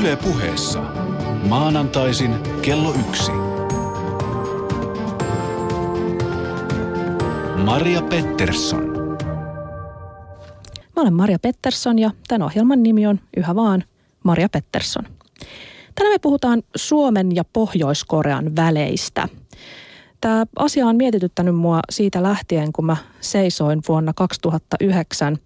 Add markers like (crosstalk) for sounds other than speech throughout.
Yle puheessa. Maanantaisin kello yksi. Maria Pettersson. Mä olen Maria Pettersson ja tämän ohjelman nimi on yhä vaan Maria Pettersson. Tänään me puhutaan Suomen ja Pohjois-Korean väleistä. Tämä asia on mietityttänyt mua siitä lähtien, kun mä seisoin vuonna 2009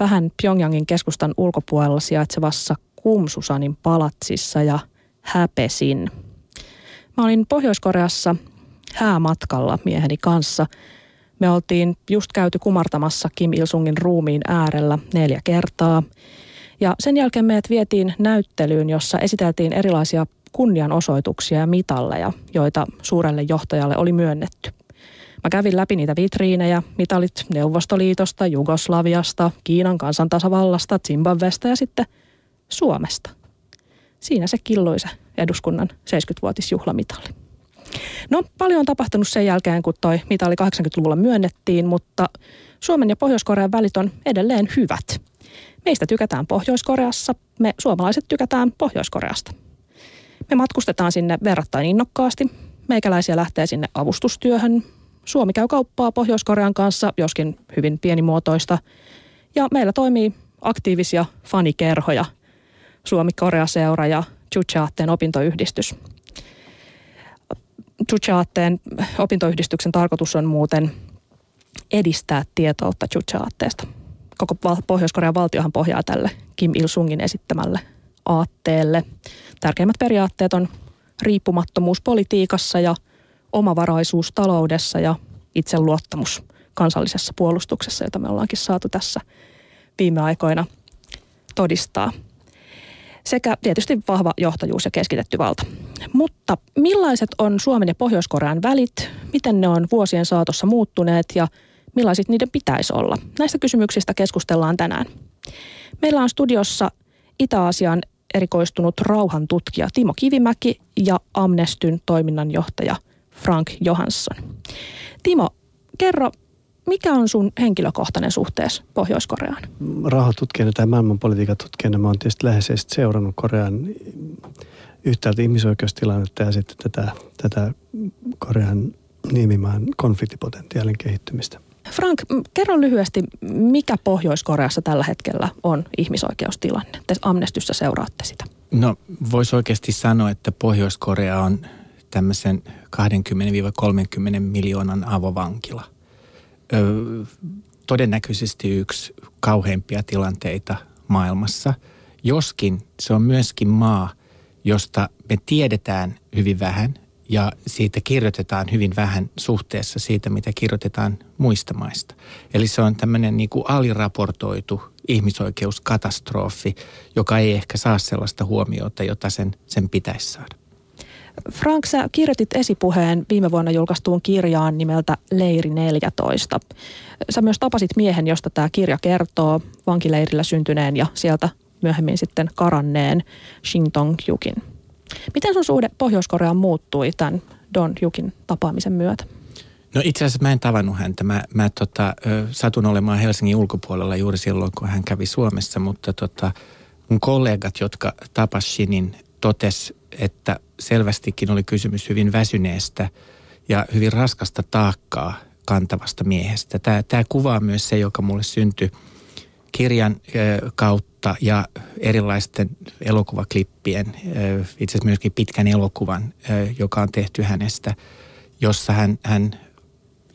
vähän Pyongyangin keskustan ulkopuolella sijaitsevassa Kumsusanin palatsissa ja häpesin. Mä olin Pohjois-Koreassa häämatkalla mieheni kanssa. Me oltiin just käyty kumartamassa Kim Il-sungin ruumiin äärellä neljä kertaa. Ja sen jälkeen meidät vietiin näyttelyyn, jossa esiteltiin erilaisia kunnianosoituksia ja mitalleja, joita suurelle johtajalle oli myönnetty. Mä kävin läpi niitä vitriinejä, mitalit Neuvostoliitosta, Jugoslaviasta, Kiinan kansantasavallasta, Zimbabwesta ja sitten Suomesta. Siinä se killoi se eduskunnan 70-vuotisjuhlamitali. No paljon on tapahtunut sen jälkeen, kun toi mitali 80-luvulla myönnettiin, mutta Suomen ja Pohjois-Korean välit on edelleen hyvät. Meistä tykätään Pohjois-Koreassa, me suomalaiset tykätään Pohjois-Koreasta. Me matkustetaan sinne verrattain innokkaasti. Meikäläisiä lähtee sinne avustustyöhön. Suomi käy kauppaa Pohjois-Korean kanssa, joskin hyvin pienimuotoista. Ja meillä toimii aktiivisia fanikerhoja – Suomi-Korea-seura ja Chuchaatteen opintoyhdistys. Chuchaatteen opintoyhdistyksen tarkoitus on muuten edistää tietoutta Chuchaatteesta. Koko Pohjois-Korean valtiohan pohjaa tälle Kim Il-sungin esittämälle aatteelle. Tärkeimmät periaatteet on riippumattomuus politiikassa ja omavaraisuus taloudessa ja itseluottamus kansallisessa puolustuksessa, jota me ollaankin saatu tässä viime aikoina todistaa – sekä tietysti vahva johtajuus ja keskitetty valta. Mutta millaiset on Suomen ja Pohjois-Korean välit, miten ne on vuosien saatossa muuttuneet ja millaiset niiden pitäisi olla? Näistä kysymyksistä keskustellaan tänään. Meillä on studiossa Itä-Asian erikoistunut rauhantutkija Timo Kivimäki ja Amnestyn toiminnanjohtaja Frank Johansson. Timo, kerro, mikä on sun henkilökohtainen suhteessa Pohjois-Koreaan? Rauhatutkijana tai maailmanpolitiikan tutkijana mä oon tietysti läheisesti seurannut Korean yhtäältä ihmisoikeustilannetta ja sitten tätä, tätä Korean nimimaan konfliktipotentiaalin kehittymistä. Frank, kerro lyhyesti, mikä Pohjois-Koreassa tällä hetkellä on ihmisoikeustilanne? Te Amnestyssä seuraatte sitä. No voisi oikeasti sanoa, että Pohjois-Korea on tämmöisen 20-30 miljoonan avovankila – todennäköisesti yksi kauheimpia tilanteita maailmassa. Joskin se on myöskin maa, josta me tiedetään hyvin vähän ja siitä kirjoitetaan hyvin vähän suhteessa siitä, mitä kirjoitetaan muista maista. Eli se on tämmöinen niin kuin aliraportoitu ihmisoikeuskatastrofi, joka ei ehkä saa sellaista huomiota, jota sen, sen pitäisi saada. Frank, sä kirjoitit esipuheen viime vuonna julkaistuun kirjaan nimeltä Leiri 14. Sä myös tapasit miehen, josta tämä kirja kertoo, vankileirillä syntyneen ja sieltä myöhemmin sitten karanneen Shin Tong-jukin. Miten sun suhde Pohjois-Koreaan muuttui tämän Don Jukin tapaamisen myötä? No itse asiassa mä en tavannut häntä. Mä, mä tota, satun olemaan Helsingin ulkopuolella juuri silloin, kun hän kävi Suomessa, mutta tota, mun kollegat, jotka tapas Shinin, totes, että selvästikin oli kysymys hyvin väsyneestä ja hyvin raskasta taakkaa kantavasta miehestä. Tämä, tämä kuvaa myös se, joka mulle syntyi kirjan kautta ja erilaisten elokuvaklippien, itse asiassa myöskin pitkän elokuvan, joka on tehty hänestä, jossa hän, hän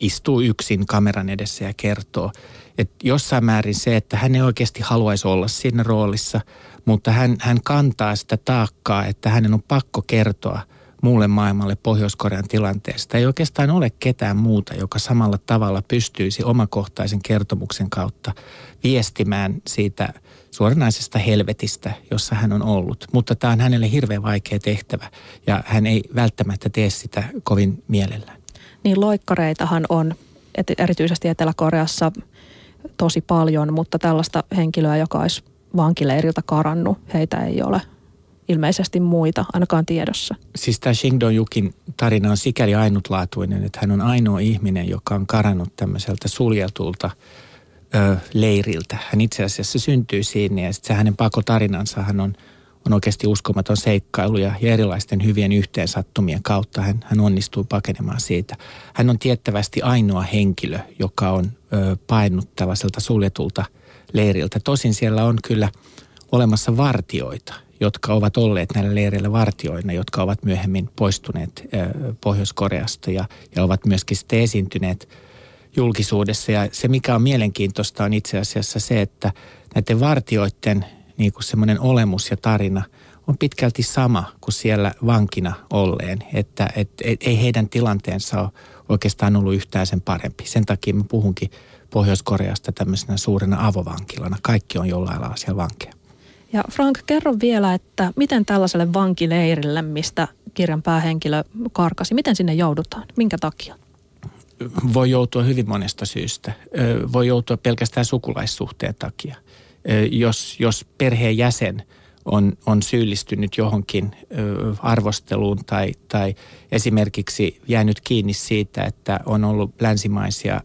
istuu yksin kameran edessä ja kertoo. Että jossain määrin se, että hän ei oikeasti haluaisi olla siinä roolissa, mutta hän, hän kantaa sitä taakkaa, että hänen on pakko kertoa muulle maailmalle Pohjois-Korean tilanteesta. Ei oikeastaan ole ketään muuta, joka samalla tavalla pystyisi omakohtaisen kertomuksen kautta viestimään siitä suoranaisesta helvetistä, jossa hän on ollut. Mutta tämä on hänelle hirveän vaikea tehtävä ja hän ei välttämättä tee sitä kovin mielellään. Niin loikkareitahan on erityisesti Etelä-Koreassa tosi paljon, mutta tällaista henkilöä, joka olisi vankileiriltä karannut. Heitä ei ole ilmeisesti muita, ainakaan tiedossa. Siis tämä Shingdong Jukin tarina on sikäli ainutlaatuinen, että hän on ainoa ihminen, joka on karannut tämmöiseltä suljetulta ö, leiriltä. Hän itse asiassa syntyy siinä ja sitten hänen pakotarinansa hän on, on oikeasti uskomaton seikkailu ja, erilaisten hyvien yhteensattumien kautta hän, hän onnistuu pakenemaan siitä. Hän on tiettävästi ainoa henkilö, joka on ö, painut tällaiselta suljetulta leiriltä. Tosin siellä on kyllä olemassa vartioita, jotka ovat olleet näillä leireillä vartioina, jotka ovat myöhemmin poistuneet ö, Pohjois-Koreasta ja, ja ovat myöskin sitten esiintyneet julkisuudessa. Ja se, mikä on mielenkiintoista, on itse asiassa se, että näiden vartioiden niin kuin semmoinen olemus ja tarina on pitkälti sama kuin siellä vankina olleen. Että et, et, ei heidän tilanteensa ole oikeastaan ollut yhtään sen parempi. Sen takia mä puhunkin Pohjois-Koreasta tämmöisenä suurena avovankilana. Kaikki on jollain lailla siellä vankeja. Ja Frank, kerro vielä, että miten tällaiselle vankileirille, mistä kirjan päähenkilö karkasi, miten sinne joudutaan? Minkä takia? Voi joutua hyvin monesta syystä. Voi joutua pelkästään sukulaissuhteen takia jos, jos perheen jäsen on, on syyllistynyt johonkin arvosteluun tai, tai esimerkiksi jäänyt kiinni siitä, että on ollut länsimaisia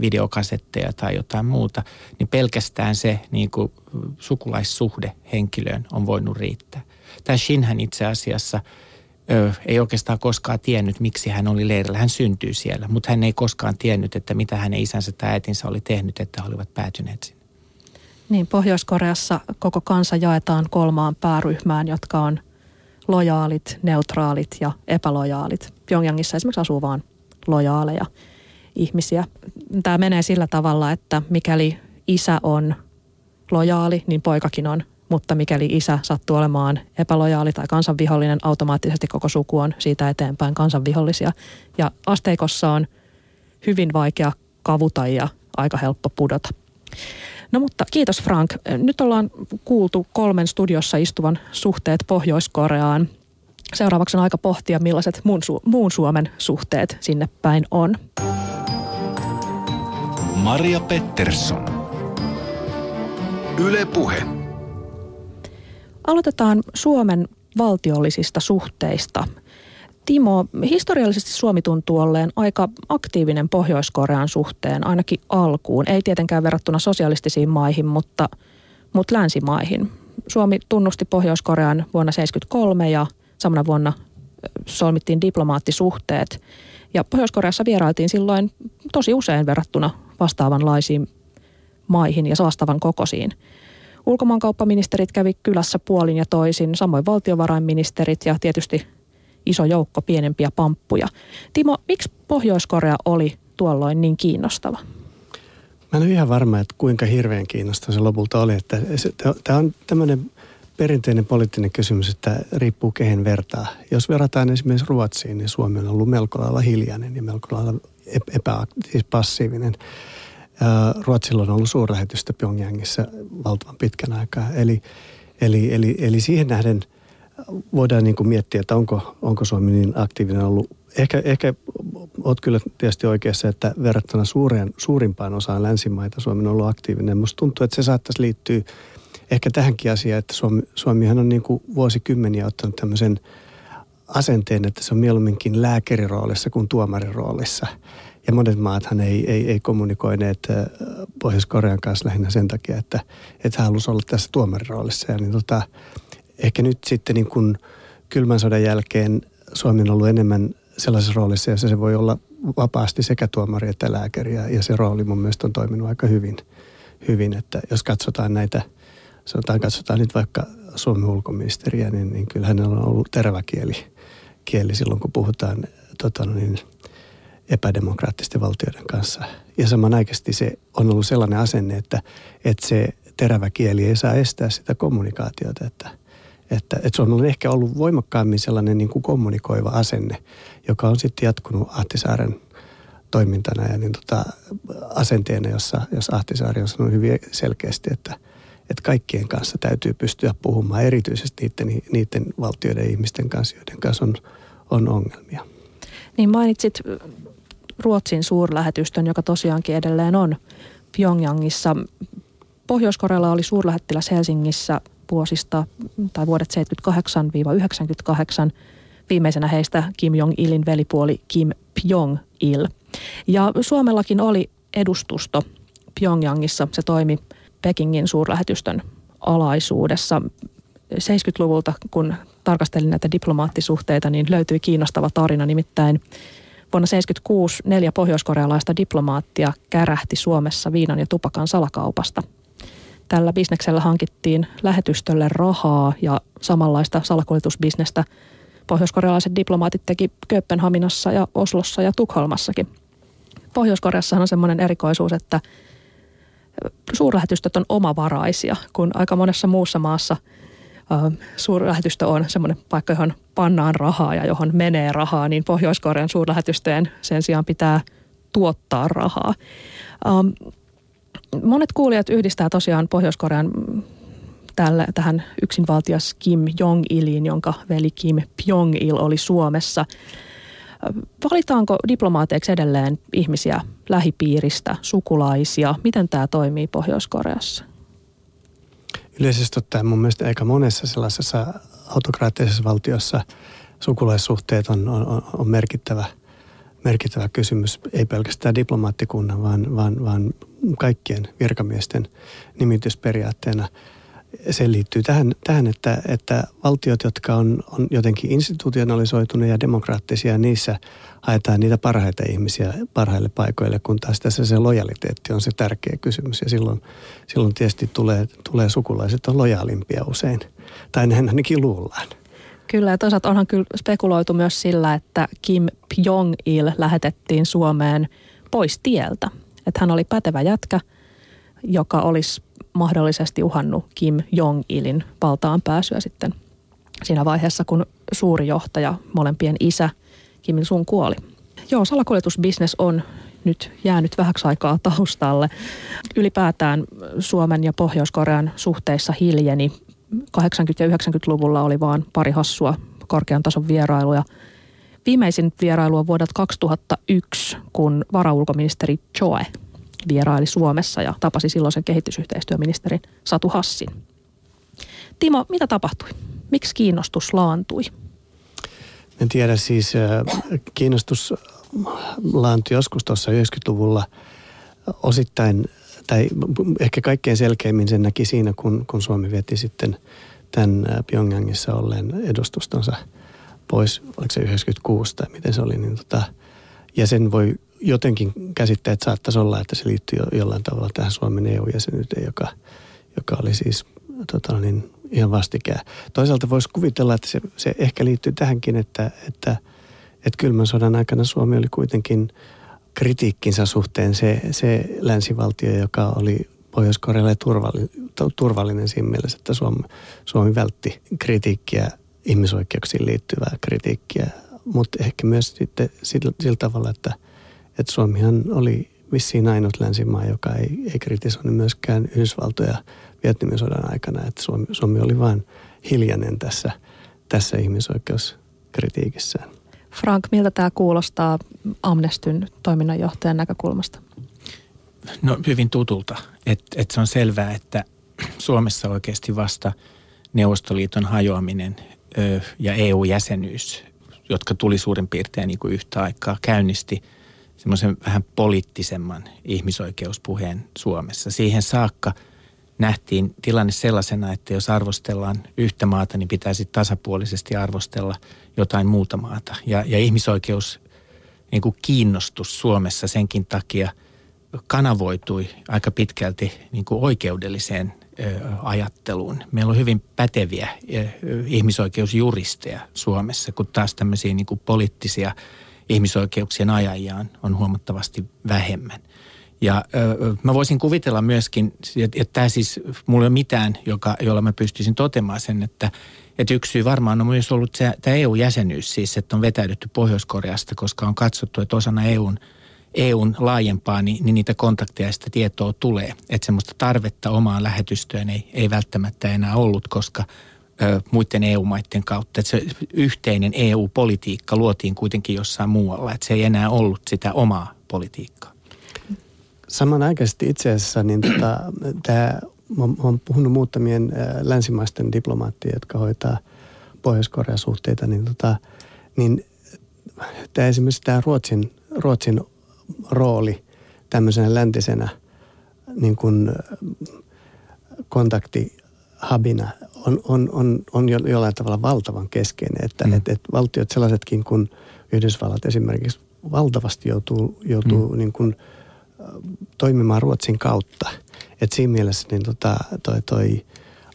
videokasetteja tai jotain muuta, niin pelkästään se niin kuin, sukulaissuhde henkilöön on voinut riittää. Tämä Shinhan itse asiassa ei oikeastaan koskaan tiennyt, miksi hän oli leirillä. Hän syntyy siellä, mutta hän ei koskaan tiennyt, että mitä hänen isänsä tai äitinsä oli tehnyt, että he olivat päätyneet sinne. Niin, Pohjois-Koreassa koko kansa jaetaan kolmaan pääryhmään, jotka on lojaalit, neutraalit ja epälojaalit. Pyongyangissa esimerkiksi asuu vain lojaaleja ihmisiä. Tämä menee sillä tavalla, että mikäli isä on lojaali, niin poikakin on. Mutta mikäli isä sattuu olemaan epälojaali tai kansanvihollinen, automaattisesti koko suku on siitä eteenpäin kansanvihollisia. Ja asteikossa on hyvin vaikea kavuta ja aika helppo pudota. No mutta kiitos Frank. Nyt ollaan kuultu kolmen studiossa istuvan suhteet Pohjois-Koreaan. Seuraavaksi on aika pohtia, millaiset muun, Su- muun Suomen suhteet sinne päin on. Maria Pettersson. Yle Puhe. Aloitetaan Suomen valtiollisista suhteista – Timo, historiallisesti Suomi tuntuu olleen aika aktiivinen Pohjois-Korean suhteen, ainakin alkuun. Ei tietenkään verrattuna sosialistisiin maihin, mutta, mutta länsimaihin. Suomi tunnusti Pohjois-Korean vuonna 1973 ja samana vuonna solmittiin diplomaattisuhteet. Ja Pohjois-Koreassa vierailtiin silloin tosi usein verrattuna vastaavanlaisiin maihin ja vastaavan kokoisiin. Ulkomaankauppaministerit kävi kylässä puolin ja toisin, samoin valtiovarainministerit ja tietysti iso joukko pienempiä pamppuja. Timo, miksi Pohjois-Korea oli tuolloin niin kiinnostava? Mä en ole ihan varma, että kuinka hirveän kiinnostava se lopulta oli. Tämä on tämmöinen perinteinen poliittinen kysymys, että riippuu kehen vertaa. Jos verrataan esimerkiksi Ruotsiin, niin Suomi on ollut melko lailla hiljainen ja melko lailla epä, siis passiivinen. Ruotsilla on ollut suurlähetystä Pyongyangissa valtavan pitkän aikaa. Eli, eli, eli, eli siihen nähden – voidaan niin kuin miettiä, että onko, onko Suomi niin aktiivinen ollut. Ehkä, ehkä olet kyllä tietysti oikeassa, että verrattuna suureen, suurimpaan osaan länsimaita Suomi on ollut aktiivinen. Musta tuntuu, että se saattaisi liittyä ehkä tähänkin asiaan, että Suomi, Suomihan on niin kuin vuosikymmeniä ottanut tämmöisen asenteen, että se on mieluumminkin lääkäriroolissa kuin tuomariroolissa. Ja monet maathan ei, ei, ei kommunikoineet äh, Pohjois-Korean kanssa lähinnä sen takia, että, että hän halusi olla tässä tuomariroolissa. Ja niin tota, ehkä nyt sitten niin kuin kylmän sodan jälkeen Suomi on ollut enemmän sellaisessa roolissa, jossa se voi olla vapaasti sekä tuomari että lääkäri. Ja, se rooli mun mielestä on toiminut aika hyvin. hyvin. Että jos katsotaan näitä, sanotaan katsotaan nyt vaikka Suomen ulkoministeriä, niin, niin kyllä hänellä on ollut terävä kieli, kieli silloin, kun puhutaan tota, no niin, epädemokraattisten valtioiden kanssa. Ja samanaikaisesti se on ollut sellainen asenne, että, että se terävä kieli ei saa estää sitä kommunikaatiota, että – että, että Suomella on ehkä ollut voimakkaammin sellainen niin kuin kommunikoiva asenne, joka on sitten jatkunut Ahtisaaren toimintana ja niin tota, asenteena, jossa, jossa Ahtisaari on sanonut hyvin selkeästi, että, että kaikkien kanssa täytyy pystyä puhumaan, erityisesti niiden, niiden valtioiden ihmisten kanssa, joiden kanssa on, on ongelmia. Niin mainitsit Ruotsin suurlähetystön, joka tosiaankin edelleen on Pyongyangissa. Pohjois-Korealla oli suurlähettiläs Helsingissä vuosista tai vuodet 78-98. Viimeisenä heistä Kim Jong-ilin velipuoli Kim Pyong-il. Ja Suomellakin oli edustusto Pyongyangissa. Se toimi Pekingin suurlähetystön alaisuudessa. 70-luvulta, kun tarkastelin näitä diplomaattisuhteita, niin löytyi kiinnostava tarina. Nimittäin vuonna 1976 neljä pohjoiskorealaista diplomaattia kärähti Suomessa viinan ja tupakan salakaupasta. Tällä bisneksellä hankittiin lähetystölle rahaa ja samanlaista salakuljetusbisnestä pohjoiskorealaiset diplomaatit teki Kööpenhaminassa ja Oslossa ja Tukholmassakin. Pohjois-Koreassa on semmoinen erikoisuus, että suurlähetystöt on omavaraisia, kun aika monessa muussa maassa suurlähetystö on semmoinen paikka, johon pannaan rahaa ja johon menee rahaa, niin Pohjois-Korean suurlähetystöjen sen sijaan pitää tuottaa rahaa. Monet kuulijat yhdistää tosiaan Pohjois-Korean tälle, tähän yksinvaltias Kim Jong-iliin, jonka veli Kim Pyong-il oli Suomessa. Valitaanko diplomaateiksi edelleen ihmisiä lähipiiristä, sukulaisia? Miten tämä toimii Pohjois-Koreassa? Yleisesti ottaen mun mielestä aika monessa sellaisessa autokraattisessa valtiossa sukulaissuhteet on, on, on merkittävä, merkittävä kysymys. Ei pelkästään diplomaattikunnan, vaan, vaan, vaan kaikkien virkamiesten nimitysperiaatteena – se liittyy tähän, tähän että, että valtiot, jotka on, on jotenkin institutionalisoituneet ja demokraattisia, niissä haetaan niitä parhaita ihmisiä parhaille paikoille, kun taas tässä se lojaliteetti on se tärkeä kysymys. Ja silloin, silloin tietysti tulee, tulee sukulaiset on lojaalimpia usein. Tai näin ainakin luullaan. Kyllä, ja toisaalta onhan kyllä spekuloitu myös sillä, että Kim Jong-il lähetettiin Suomeen pois tieltä. Että hän oli pätevä jätkä, joka olisi mahdollisesti uhannut Kim Jong-ilin valtaan pääsyä sitten siinä vaiheessa, kun suuri johtaja, molempien isä Kim Il-sung kuoli. Joo, salakuljetusbisnes on nyt jäänyt vähäksi aikaa taustalle. Ylipäätään Suomen ja Pohjois-Korean suhteissa hiljeni. 80- ja 90-luvulla oli vain pari hassua korkean tason vierailuja. Viimeisin vierailu on vuodelta 2001, kun varaulkoministeri Choe vieraili Suomessa ja tapasi silloisen kehitysyhteistyöministerin Satu Hassin. Timo, mitä tapahtui? Miksi kiinnostus laantui? En tiedä, siis kiinnostus laantui joskus tuossa 90-luvulla osittain, tai ehkä kaikkein selkeimmin sen näki siinä, kun, kun Suomi veti sitten tämän Pyongyangissa olleen edustustonsa pois, oliko se 96 tai miten se oli, niin tota, ja sen voi jotenkin käsitteet saattaisi olla, että se liittyy jo, jollain tavalla tähän Suomen EU-jäsenyyteen, joka, joka oli siis tota niin, ihan vastikään. Toisaalta voisi kuvitella, että se, se ehkä liittyy tähänkin, että, että, että kylmän sodan aikana Suomi oli kuitenkin kritiikkinsä suhteen se, se länsivaltio, joka oli Pohjois-Korealle turvallinen, turvallinen siinä mielessä, että Suomi, Suomi vältti kritiikkiä, ihmisoikeuksiin liittyvää kritiikkiä, mutta ehkä myös sitten sillä, sillä tavalla, että – että Suomihan oli vissiin ainut länsimaa, joka ei, ei kritisoinut myöskään Yhdysvaltoja Vietnamin sodan aikana. Että Suomi, Suomi oli vain hiljainen tässä, tässä ihmisoikeuskritiikissään. Frank, miltä tämä kuulostaa Amnestyn toiminnanjohtajan näkökulmasta? No hyvin tutulta. Että et se on selvää, että Suomessa oikeasti vasta Neuvostoliiton hajoaminen ö, ja EU-jäsenyys, jotka tuli suurin piirtein niin kuin yhtä aikaa, käynnisti – semmoisen vähän poliittisemman ihmisoikeuspuheen Suomessa. Siihen saakka nähtiin tilanne sellaisena, että jos arvostellaan yhtä maata, niin pitäisi tasapuolisesti arvostella jotain muuta maata. Ja, ja ihmisoikeus niin kuin kiinnostus Suomessa senkin takia kanavoitui aika pitkälti niin kuin oikeudelliseen ajatteluun. Meillä on hyvin päteviä ihmisoikeusjuristeja Suomessa, kun taas tämmöisiä niin kuin poliittisia – ihmisoikeuksien ajajia on huomattavasti vähemmän. Ja ö, mä voisin kuvitella myöskin, että, että tämä siis, mulla ei ole mitään, joka, jolla mä pystyisin totemaan sen, että, että yksi syy varmaan on myös ollut se, tämä EU-jäsenyys siis, että on vetäydytty Pohjois-Koreasta, koska on katsottu, että osana EUn, EUn laajempaa, niin, niin niitä kontakteja ja sitä tietoa tulee. Että semmoista tarvetta omaan lähetystöön ei, ei välttämättä enää ollut, koska – muiden EU-maiden kautta. Että se yhteinen EU-politiikka luotiin kuitenkin jossain muualla, että se ei enää ollut sitä omaa politiikkaa. Samanaikaisesti itse asiassa niin tota, tämä, mä olen puhunut muutamien länsimaisten diplomaattien, jotka hoitaa Pohjois-Korean suhteita, niin, tota, niin tämä esimerkiksi tämä Ruotsin, Ruotsin rooli tämmöisenä läntisenä niin kuin kontaktihabina on, on, on, on jollain tavalla valtavan keskeinen. Että mm. et, et valtiot sellaisetkin kuin Yhdysvallat esimerkiksi valtavasti joutuu, joutuu mm. niin kuin, toimimaan Ruotsin kautta. Et siinä mielessä niin tota, toi, toi,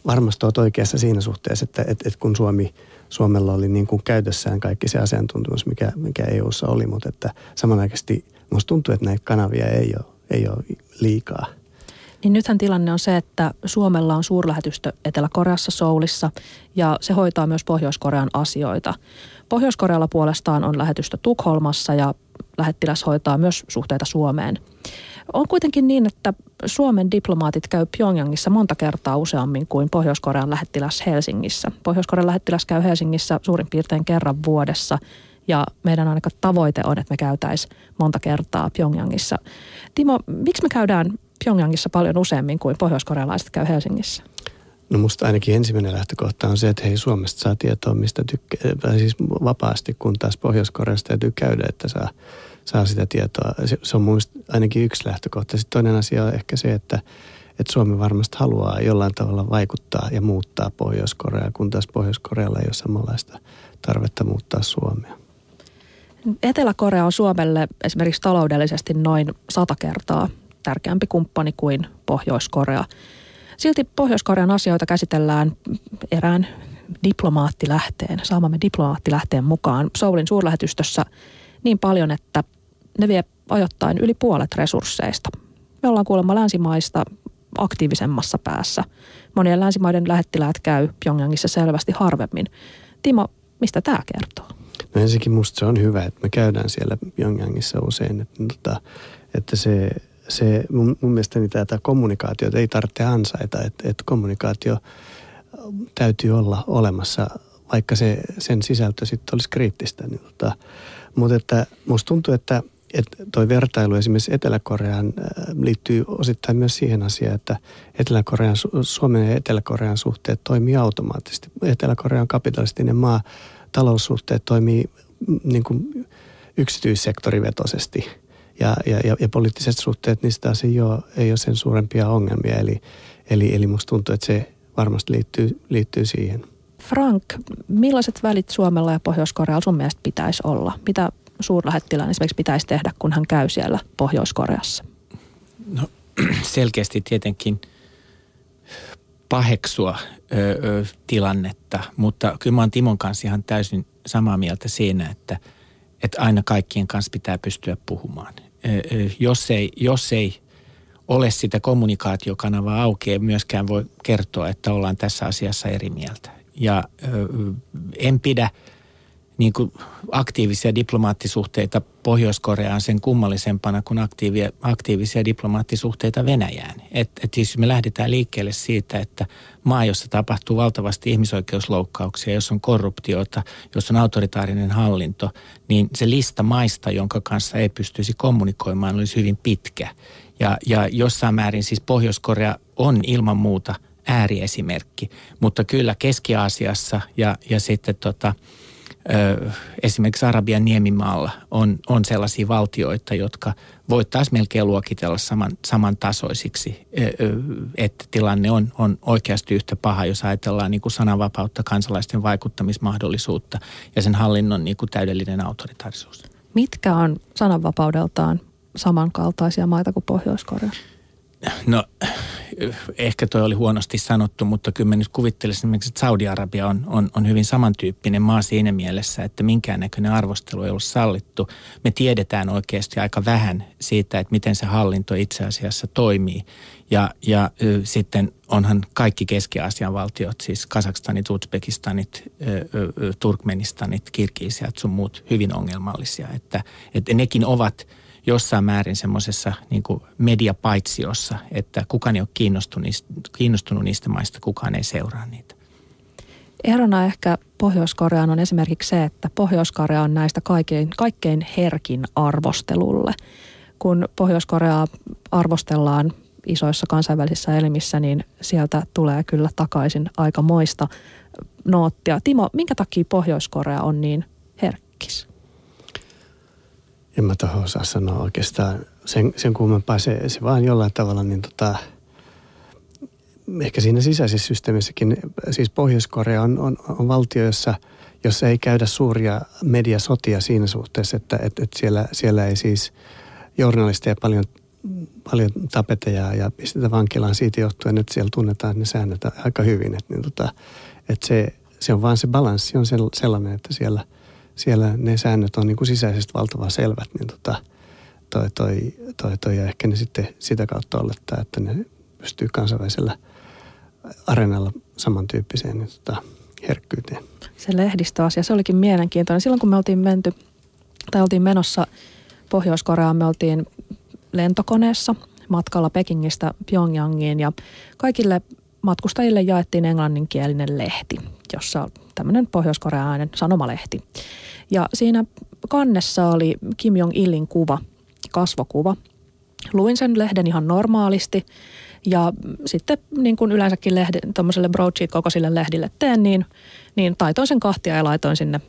varmasti olet oikeassa siinä suhteessa, että et, et kun Suomi, Suomella oli niin kuin käytössään kaikki se asiantuntemus, mikä, mikä EUssa oli, mutta että samanaikaisesti musta tuntuu, että näitä kanavia ei ole, ei ole liikaa. Niin nythän tilanne on se, että Suomella on suurlähetystö Etelä-Koreassa Soulissa ja se hoitaa myös Pohjois-Korean asioita. Pohjois-Korealla puolestaan on lähetystö Tukholmassa ja lähettiläs hoitaa myös suhteita Suomeen. On kuitenkin niin, että Suomen diplomaatit käy Pyongyangissa monta kertaa useammin kuin Pohjois-Korean lähettiläs Helsingissä. Pohjois-Korean lähettiläs käy Helsingissä suurin piirtein kerran vuodessa ja meidän ainakaan tavoite on, että me käytäisiin monta kertaa Pyongyangissa. Timo, miksi me käydään Pyongyangissa paljon useammin kuin pohjoiskorealaiset käy Helsingissä? No musta ainakin ensimmäinen lähtökohta on se, että hei Suomesta saa tietoa mistä tykkää, siis vapaasti, kun taas Pohjois-Koreasta täytyy käydä, että saa, saa sitä tietoa. Se, se on mun ainakin yksi lähtökohta. Sitten toinen asia on ehkä se, että, että Suomi varmasti haluaa jollain tavalla vaikuttaa ja muuttaa Pohjois-Koreaa, kun taas Pohjois-Korealla ei ole samanlaista tarvetta muuttaa Suomea. Etelä-Korea on Suomelle esimerkiksi taloudellisesti noin sata kertaa tärkeämpi kumppani kuin Pohjois-Korea. Silti Pohjois-Korean asioita käsitellään erään diplomaattilähteen, saamamme diplomaattilähteen mukaan Soulin suurlähetystössä niin paljon, että ne vie ajoittain yli puolet resursseista. Me ollaan kuulemma länsimaista aktiivisemmassa päässä. Monien länsimaiden lähettiläät käy Pyongyangissa selvästi harvemmin. Timo, mistä tämä kertoo? No ensinnäkin musta se on hyvä, että me käydään siellä Pyongyangissa usein, että, tota, että se se mun, mun mielestäni tätä kommunikaatiota ei tarvitse ansaita, että, että kommunikaatio täytyy olla olemassa, vaikka se, sen sisältö sitten olisi kriittistä. Niin tota, mutta että musta tuntuu, että, että toi vertailu esimerkiksi Etelä-Koreaan äh, liittyy osittain myös siihen asiaan, että Etelä-Korean, Suomen ja Etelä-Korean suhteet toimii automaattisesti. Etelä-Korea on kapitalistinen maa, taloussuhteet toimii mm, niin kuin yksityissektorivetoisesti – ja, ja, ja, ja poliittiset suhteet, niistä taas ei ole, ei ole sen suurempia ongelmia. Eli, eli, eli musta tuntuu, että se varmasti liittyy, liittyy siihen. Frank, millaiset välit Suomella ja Pohjois-Korealla sun mielestä pitäisi olla? Mitä suurlähettilään esimerkiksi pitäisi tehdä, kun hän käy siellä Pohjois-Koreassa? No (clears throat) selkeästi tietenkin paheksua ö, ö, tilannetta, mutta kyllä mä oon Timon kanssa ihan täysin samaa mieltä siinä, että, että aina kaikkien kanssa pitää pystyä puhumaan jos ei, jos ei ole sitä kommunikaatiokanavaa auki, ei myöskään voi kertoa, että ollaan tässä asiassa eri mieltä. Ja en pidä niin kuin aktiivisia diplomaattisuhteita Pohjois-Koreaan sen kummallisempana kuin aktiivia, aktiivisia diplomaattisuhteita Venäjään. Et, et siis me lähdetään liikkeelle siitä, että maa, jossa tapahtuu valtavasti ihmisoikeusloukkauksia, jos on korruptiota, jos on autoritaarinen hallinto, niin se lista maista, jonka kanssa ei pystyisi kommunikoimaan, olisi hyvin pitkä. Ja, ja jossain määrin siis Pohjois-Korea on ilman muuta ääriesimerkki, mutta kyllä Keski-Aasiassa ja, ja sitten tota, esimerkiksi Arabian niemimaalla on, on sellaisia valtioita, jotka voitaisiin melkein luokitella saman, samantasoisiksi, että tilanne on, on oikeasti yhtä paha, jos ajatellaan niin kuin sananvapautta, kansalaisten vaikuttamismahdollisuutta ja sen hallinnon niin kuin täydellinen autoritaarisuus. Mitkä on sananvapaudeltaan samankaltaisia maita kuin Pohjois-Korea? No ehkä toi oli huonosti sanottu, mutta kyllä mä nyt kuvittelisin esimerkiksi, että Saudi-Arabia on, on, on hyvin samantyyppinen maa siinä mielessä, että minkäännäköinen arvostelu ei ole sallittu. Me tiedetään oikeasti aika vähän siitä, että miten se hallinto itse asiassa toimii. Ja, ja sitten onhan kaikki Keski-Aasian valtiot, siis Kasakstanit, Uzbekistanit, Turkmenistanit, Kirgisiat sun muut hyvin ongelmallisia. Että, että nekin ovat – jossain määrin semmoisessa niin mediapaitsiossa, että kukaan ei ole kiinnostunut kiinnostunut niistä maista, kukaan ei seuraa niitä. Erona ehkä Pohjois-Koreaan on esimerkiksi se, että Pohjois-Korea on näistä kaikkein, kaikkein herkin arvostelulle. Kun Pohjois-Koreaa arvostellaan isoissa kansainvälisissä elimissä, niin sieltä tulee kyllä takaisin aika moista noottia. Timo, minkä takia Pohjois-Korea on niin herkkis? En mä tuohon osaa sanoa oikeastaan sen, sen kummempaa. Se, se vaan jollain tavalla niin tota, ehkä siinä sisäisessä systeemissäkin, siis Pohjois-Korea on, on, on valtio, jossa, jossa ei käydä suuria mediasotia siinä suhteessa, että et, et siellä, siellä ei siis journalisteja paljon, paljon tapeta ja, ja pistetä vankilaan siitä johtuen, että siellä tunnetaan ne säännöt aika hyvin. Että niin tota, että se, se on vaan se balanssi on sellainen, että siellä, siellä ne säännöt on niin kuin sisäisesti valtavan selvät, niin tota, toi, toi, toi, toi, ja ehkä ne sitten sitä kautta olettaa, että ne pystyy kansainvälisellä areenalla samantyyppiseen niin tota, herkkyyteen. Se lehdistöasia, se olikin mielenkiintoinen. Silloin kun me oltiin menty, tai oltiin menossa Pohjois-Koreaan, me oltiin lentokoneessa matkalla Pekingistä Pyongyangiin ja kaikille matkustajille jaettiin englanninkielinen lehti, jossa tämmöinen pohjois-korealainen sanomalehti. Ja siinä kannessa oli Kim Jong-ilin kuva, kasvokuva. Luin sen lehden ihan normaalisti ja sitten niin kuin yleensäkin lehden, tuommoiselle broadsheet kokoisille lehdille teen, niin, niin taitoin sen kahtia ja laitoin sinne,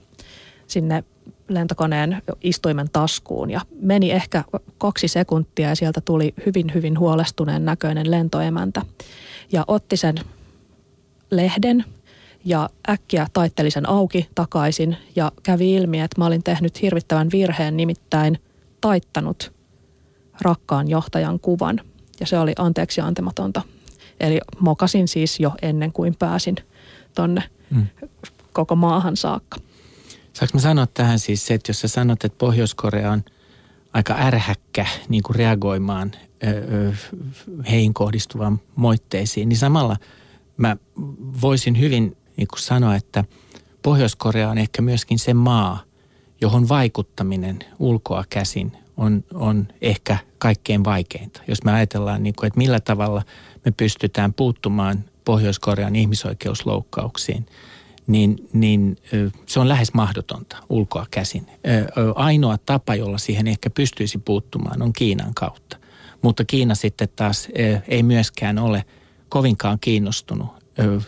sinne lentokoneen istuimen taskuun ja meni ehkä kaksi sekuntia ja sieltä tuli hyvin, hyvin huolestuneen näköinen lentoemäntä ja otti sen lehden ja äkkiä taitteli sen auki takaisin ja kävi ilmi, että mä olin tehnyt hirvittävän virheen, nimittäin taittanut rakkaan johtajan kuvan – ja se oli anteeksi antematonta. Eli mokasin siis jo ennen kuin pääsin tonne mm. koko maahan saakka. Saanko mä sanoa tähän siis se, että jos sä sanot, että Pohjois-Korea on aika ärhäkkä niin kuin reagoimaan ö, heihin kohdistuvan moitteisiin, niin samalla mä voisin hyvin niin kuin sanoa, että Pohjois-Korea on ehkä myöskin se maa, johon vaikuttaminen ulkoa käsin on, on ehkä kaikkein vaikeinta. Jos me ajatellaan, niin kuin, että millä tavalla me pystytään puuttumaan Pohjois-Korean ihmisoikeusloukkauksiin, niin, niin se on lähes mahdotonta ulkoa käsin. Ainoa tapa, jolla siihen ehkä pystyisi puuttumaan, on Kiinan kautta. Mutta Kiina sitten taas ei myöskään ole kovinkaan kiinnostunut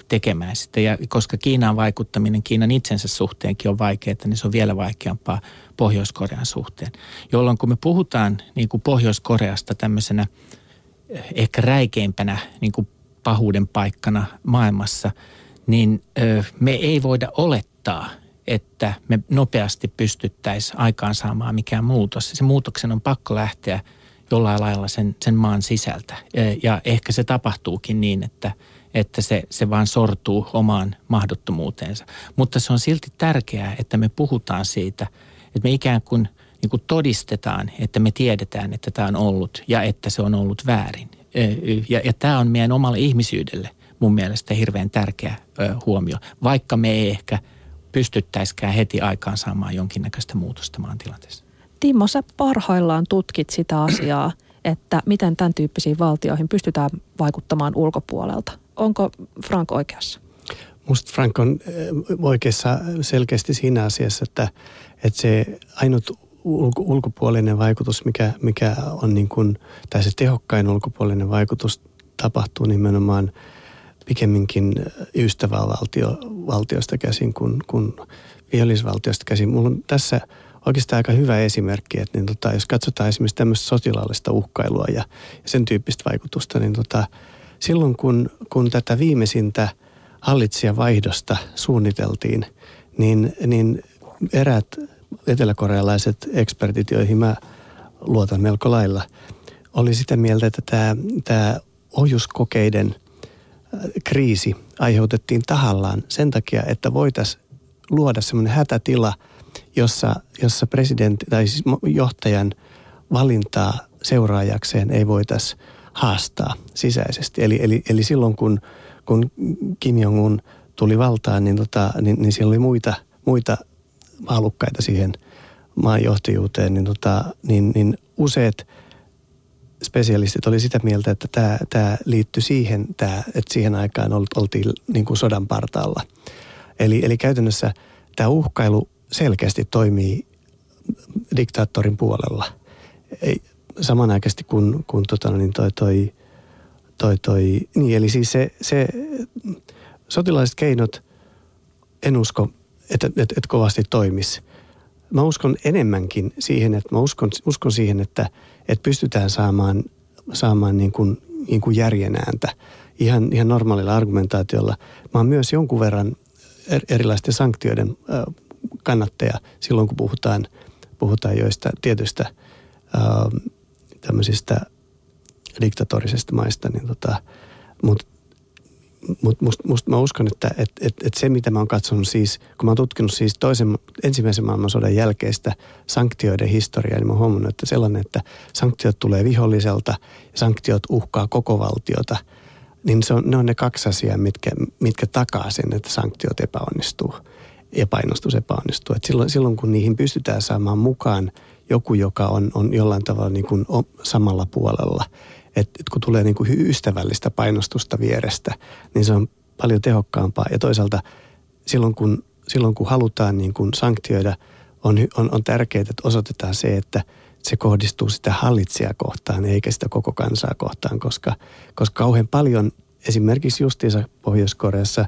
tekemään sitä. Ja koska Kiinaan vaikuttaminen Kiinan itsensä suhteenkin on vaikeaa, niin se on vielä vaikeampaa Pohjois-Korean suhteen. Jolloin kun me puhutaan niin kuin Pohjois-Koreasta tämmöisenä ehkä räikeimpänä niin kuin pahuuden paikkana maailmassa, niin me ei voida olettaa, että me nopeasti pystyttäisiin aikaansaamaan mikään muutos. Se muutoksen on pakko lähteä jollain lailla sen, sen maan sisältä. Ja ehkä se tapahtuukin niin, että – että se, se vaan sortuu omaan mahdottomuuteensa. Mutta se on silti tärkeää, että me puhutaan siitä, että me ikään kuin, niin kuin todistetaan, että me tiedetään, että tämä on ollut ja että se on ollut väärin. Ja, ja tämä on meidän omalle ihmisyydelle mun mielestä hirveän tärkeä huomio, vaikka me ei ehkä pystyttäisikään heti aikaan saamaan jonkinnäköistä muutosta maan tilanteessa. Timo, sä parhaillaan tutkit sitä asiaa, että miten tämän tyyppisiin valtioihin pystytään vaikuttamaan ulkopuolelta onko Frank oikeassa? Musta Frank on eh, oikeassa selkeästi siinä asiassa, että, että se ainut ulko, ulkopuolinen vaikutus, mikä, mikä on niin kuin, tai se tehokkain ulkopuolinen vaikutus tapahtuu nimenomaan pikemminkin ystävävaltio, valtiosta käsin kuin, kuin vihollisvaltiosta käsin. Mulla on tässä oikeastaan aika hyvä esimerkki, että niin tota, jos katsotaan esimerkiksi tämmöistä sotilaallista uhkailua ja, ja sen tyyppistä vaikutusta, niin tota, silloin kun, kun tätä viimeisintä hallitsijavaihdosta suunniteltiin, niin, niin erät eteläkorealaiset ekspertit, joihin mä luotan melko lailla, oli sitä mieltä, että tämä, tämä ohjuskokeiden äh, kriisi aiheutettiin tahallaan sen takia, että voitaisiin luoda semmoinen hätätila, jossa, jossa presidentti tai siis johtajan valintaa seuraajakseen ei voitaisiin haastaa sisäisesti. Eli, eli, eli silloin kun, kun Kim Jong-un tuli valtaan, niin, tota, niin, niin siellä oli muita, muita halukkaita siihen maanjohtajuuteen, niin, tota, niin, niin useat spesialistit oli sitä mieltä, että tämä, tämä liittyi siihen, tämä, että siihen aikaan oltiin niin kuin sodan partaalla. Eli, eli käytännössä tämä uhkailu selkeästi toimii diktaattorin puolella. Ei, samanaikaisesti kun, kun tota, niin toi, toi, toi, toi, niin eli siis se, se sotilaalliset keinot, en usko, että, että, että kovasti toimisi. Mä uskon enemmänkin siihen, että mä uskon, uskon siihen, että, että pystytään saamaan, saamaan niin kuin, niin kuin järjen ääntä ihan, ihan normaalilla argumentaatiolla. Mä oon myös jonkun verran erilaisten sanktioiden kannattaja silloin, kun puhutaan, puhutaan joista tietystä tämmöisistä diktatorisista maista, niin tota, mutta mut must, must, mä uskon, että et, et, et se mitä mä oon katsonut siis, kun mä oon tutkinut siis toisen, ensimmäisen maailmansodan jälkeistä sanktioiden historiaa, niin mä oon huomannut, että sellainen, että sanktiot tulee viholliselta ja sanktiot uhkaa koko valtiota, niin se on, ne on ne kaksi asiaa, mitkä, mitkä takaa sen, että sanktiot epäonnistuu ja painostus epäonnistuu. Et silloin, silloin kun niihin pystytään saamaan mukaan joku, joka on, on jollain tavalla niin kuin samalla puolella – että et kun tulee niin kuin ystävällistä painostusta vierestä, niin se on paljon tehokkaampaa. Ja toisaalta silloin kun, silloin kun halutaan niin kuin sanktioida, on, on, on tärkeää, että osoitetaan se, että se kohdistuu sitä hallitsijaa kohtaan eikä sitä koko kansaa kohtaan, koska, koska kauhean paljon esimerkiksi justiinsa Pohjois-Koreassa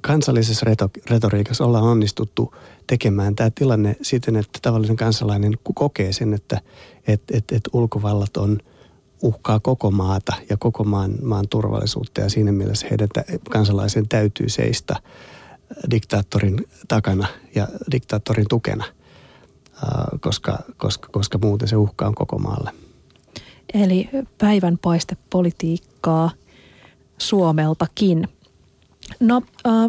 kansallisessa retoriikassa ollaan onnistuttu tekemään tämä tilanne siten, että tavallinen kansalainen kokee sen, että et, et, et ulkovallat on – uhkaa koko maata ja koko maan, maan turvallisuutta ja siinä mielessä heidän kansalaisen täytyy seistä diktaattorin takana ja diktaattorin tukena, koska, koska, koska muuten se uhka on koko maalle. Eli päivänpaistepolitiikkaa Suomeltakin. No,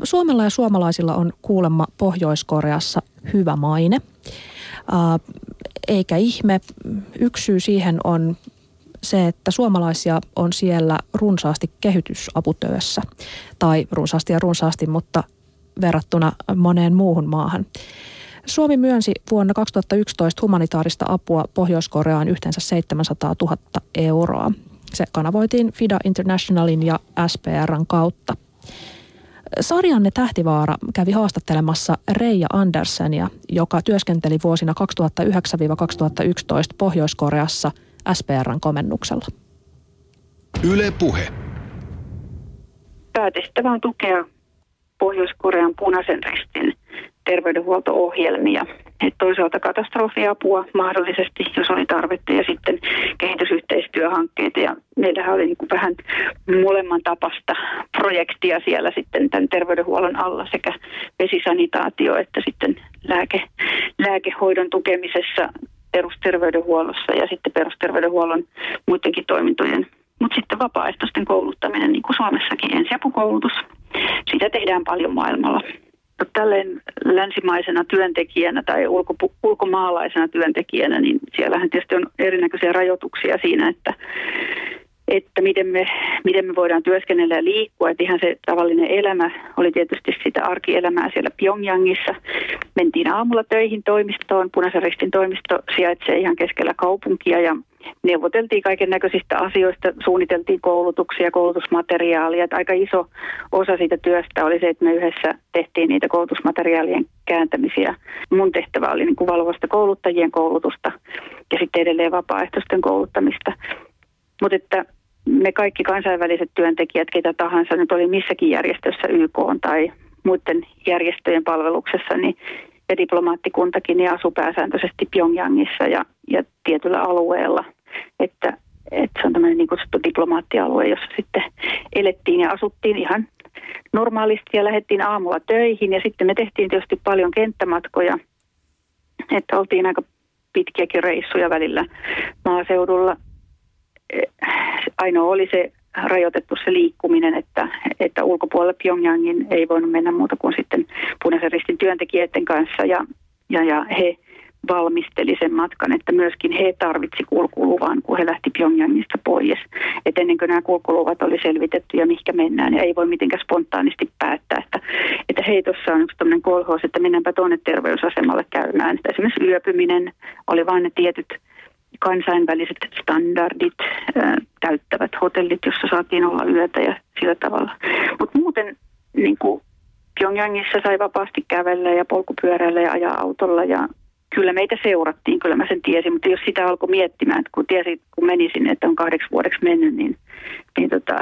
Suomella ja suomalaisilla on kuulemma Pohjois-Koreassa hyvä maine. Eikä ihme. Yksi syy siihen on se, että suomalaisia on siellä runsaasti kehitysaputyössä. Tai runsaasti ja runsaasti, mutta verrattuna moneen muuhun maahan. Suomi myönsi vuonna 2011 humanitaarista apua Pohjois-Koreaan yhteensä 700 000 euroa. Se kanavoitiin FIDA Internationalin ja SPRn kautta. Sarjanne Tähtivaara kävi haastattelemassa Reija Andersenia, joka työskenteli vuosina 2009-2011 Pohjois-Koreassa – SPRn komennuksella. Yle Puhe. Päätehtävä on tukea Pohjois-Korean punaisen ristin terveydenhuolto-ohjelmia. Et toisaalta katastrofiapua mahdollisesti, jos oli tarvetta, ja sitten kehitysyhteistyöhankkeita. Ja meillähän oli niin vähän molemman tapasta projektia siellä sitten tämän terveydenhuollon alla sekä vesisanitaatio että sitten lääke, lääkehoidon tukemisessa perusterveydenhuollossa ja sitten perusterveydenhuollon muidenkin toimintojen, mutta sitten vapaaehtoisten kouluttaminen, niin kuin Suomessakin ensiapukoulutus, sitä tehdään paljon maailmalla. Tälleen länsimaisena työntekijänä tai ulko, ulkomaalaisena työntekijänä, niin siellähän tietysti on erinäköisiä rajoituksia siinä, että että miten me, miten me voidaan työskennellä ja liikkua. Että ihan se tavallinen elämä oli tietysti sitä arkielämää siellä Pyongyangissa. Mentiin aamulla töihin toimistoon. Punaisen ristin toimisto sijaitsee ihan keskellä kaupunkia ja neuvoteltiin kaiken näköisistä asioista, suunniteltiin koulutuksia, koulutusmateriaalia. Että aika iso osa siitä työstä oli se, että me yhdessä tehtiin niitä koulutusmateriaalien kääntämisiä. Mun tehtävä oli niin kuin valvosta kouluttajien koulutusta ja sitten edelleen vapaaehtoisten kouluttamista. Mutta että me kaikki kansainväliset työntekijät, ketä tahansa nyt oli missäkin järjestössä YK tai muiden järjestöjen palveluksessa, niin ja diplomaattikuntakin niin asuu pääsääntöisesti Pyongyangissa ja, ja tietyllä alueella, että, että se on tämmöinen niin kutsuttu diplomaattialue, jossa sitten elettiin ja asuttiin ihan normaalisti ja lähdettiin aamulla töihin. Ja sitten me tehtiin tietysti paljon kenttämatkoja, että oltiin aika pitkiäkin reissuja välillä maaseudulla. Ainoa oli se rajoitettu se liikkuminen, että, että ulkopuolella Pyongyangin ei voinut mennä muuta kuin sitten punaisen ristin työntekijöiden kanssa. Ja, ja, ja he valmisteli sen matkan, että myöskin he tarvitsi kulkuluvan, kun he lähti Pyongyangista pois. Et ennen kuin nämä kulkuluvat oli selvitetty ja mihinkä mennään, niin ei voi mitenkään spontaanisti päättää, että, että hei, tuossa on yksi tämmöinen kolhos, että mennäänpä tuonne terveysasemalle käymään. Että esimerkiksi yöpyminen oli vain ne tietyt kansainväliset standardit täyttävät hotellit, jossa saatiin olla yötä ja sillä tavalla. Mutta muuten niin kuin Pyongyangissa sai vapaasti kävellä ja polkupyöräillä ja ajaa autolla ja kyllä meitä seurattiin, kyllä mä sen tiesin, mutta jos sitä alkoi miettimään, että kun tiesi, kun meni sinne, että on kahdeksi vuodeksi mennyt, niin, niin tota,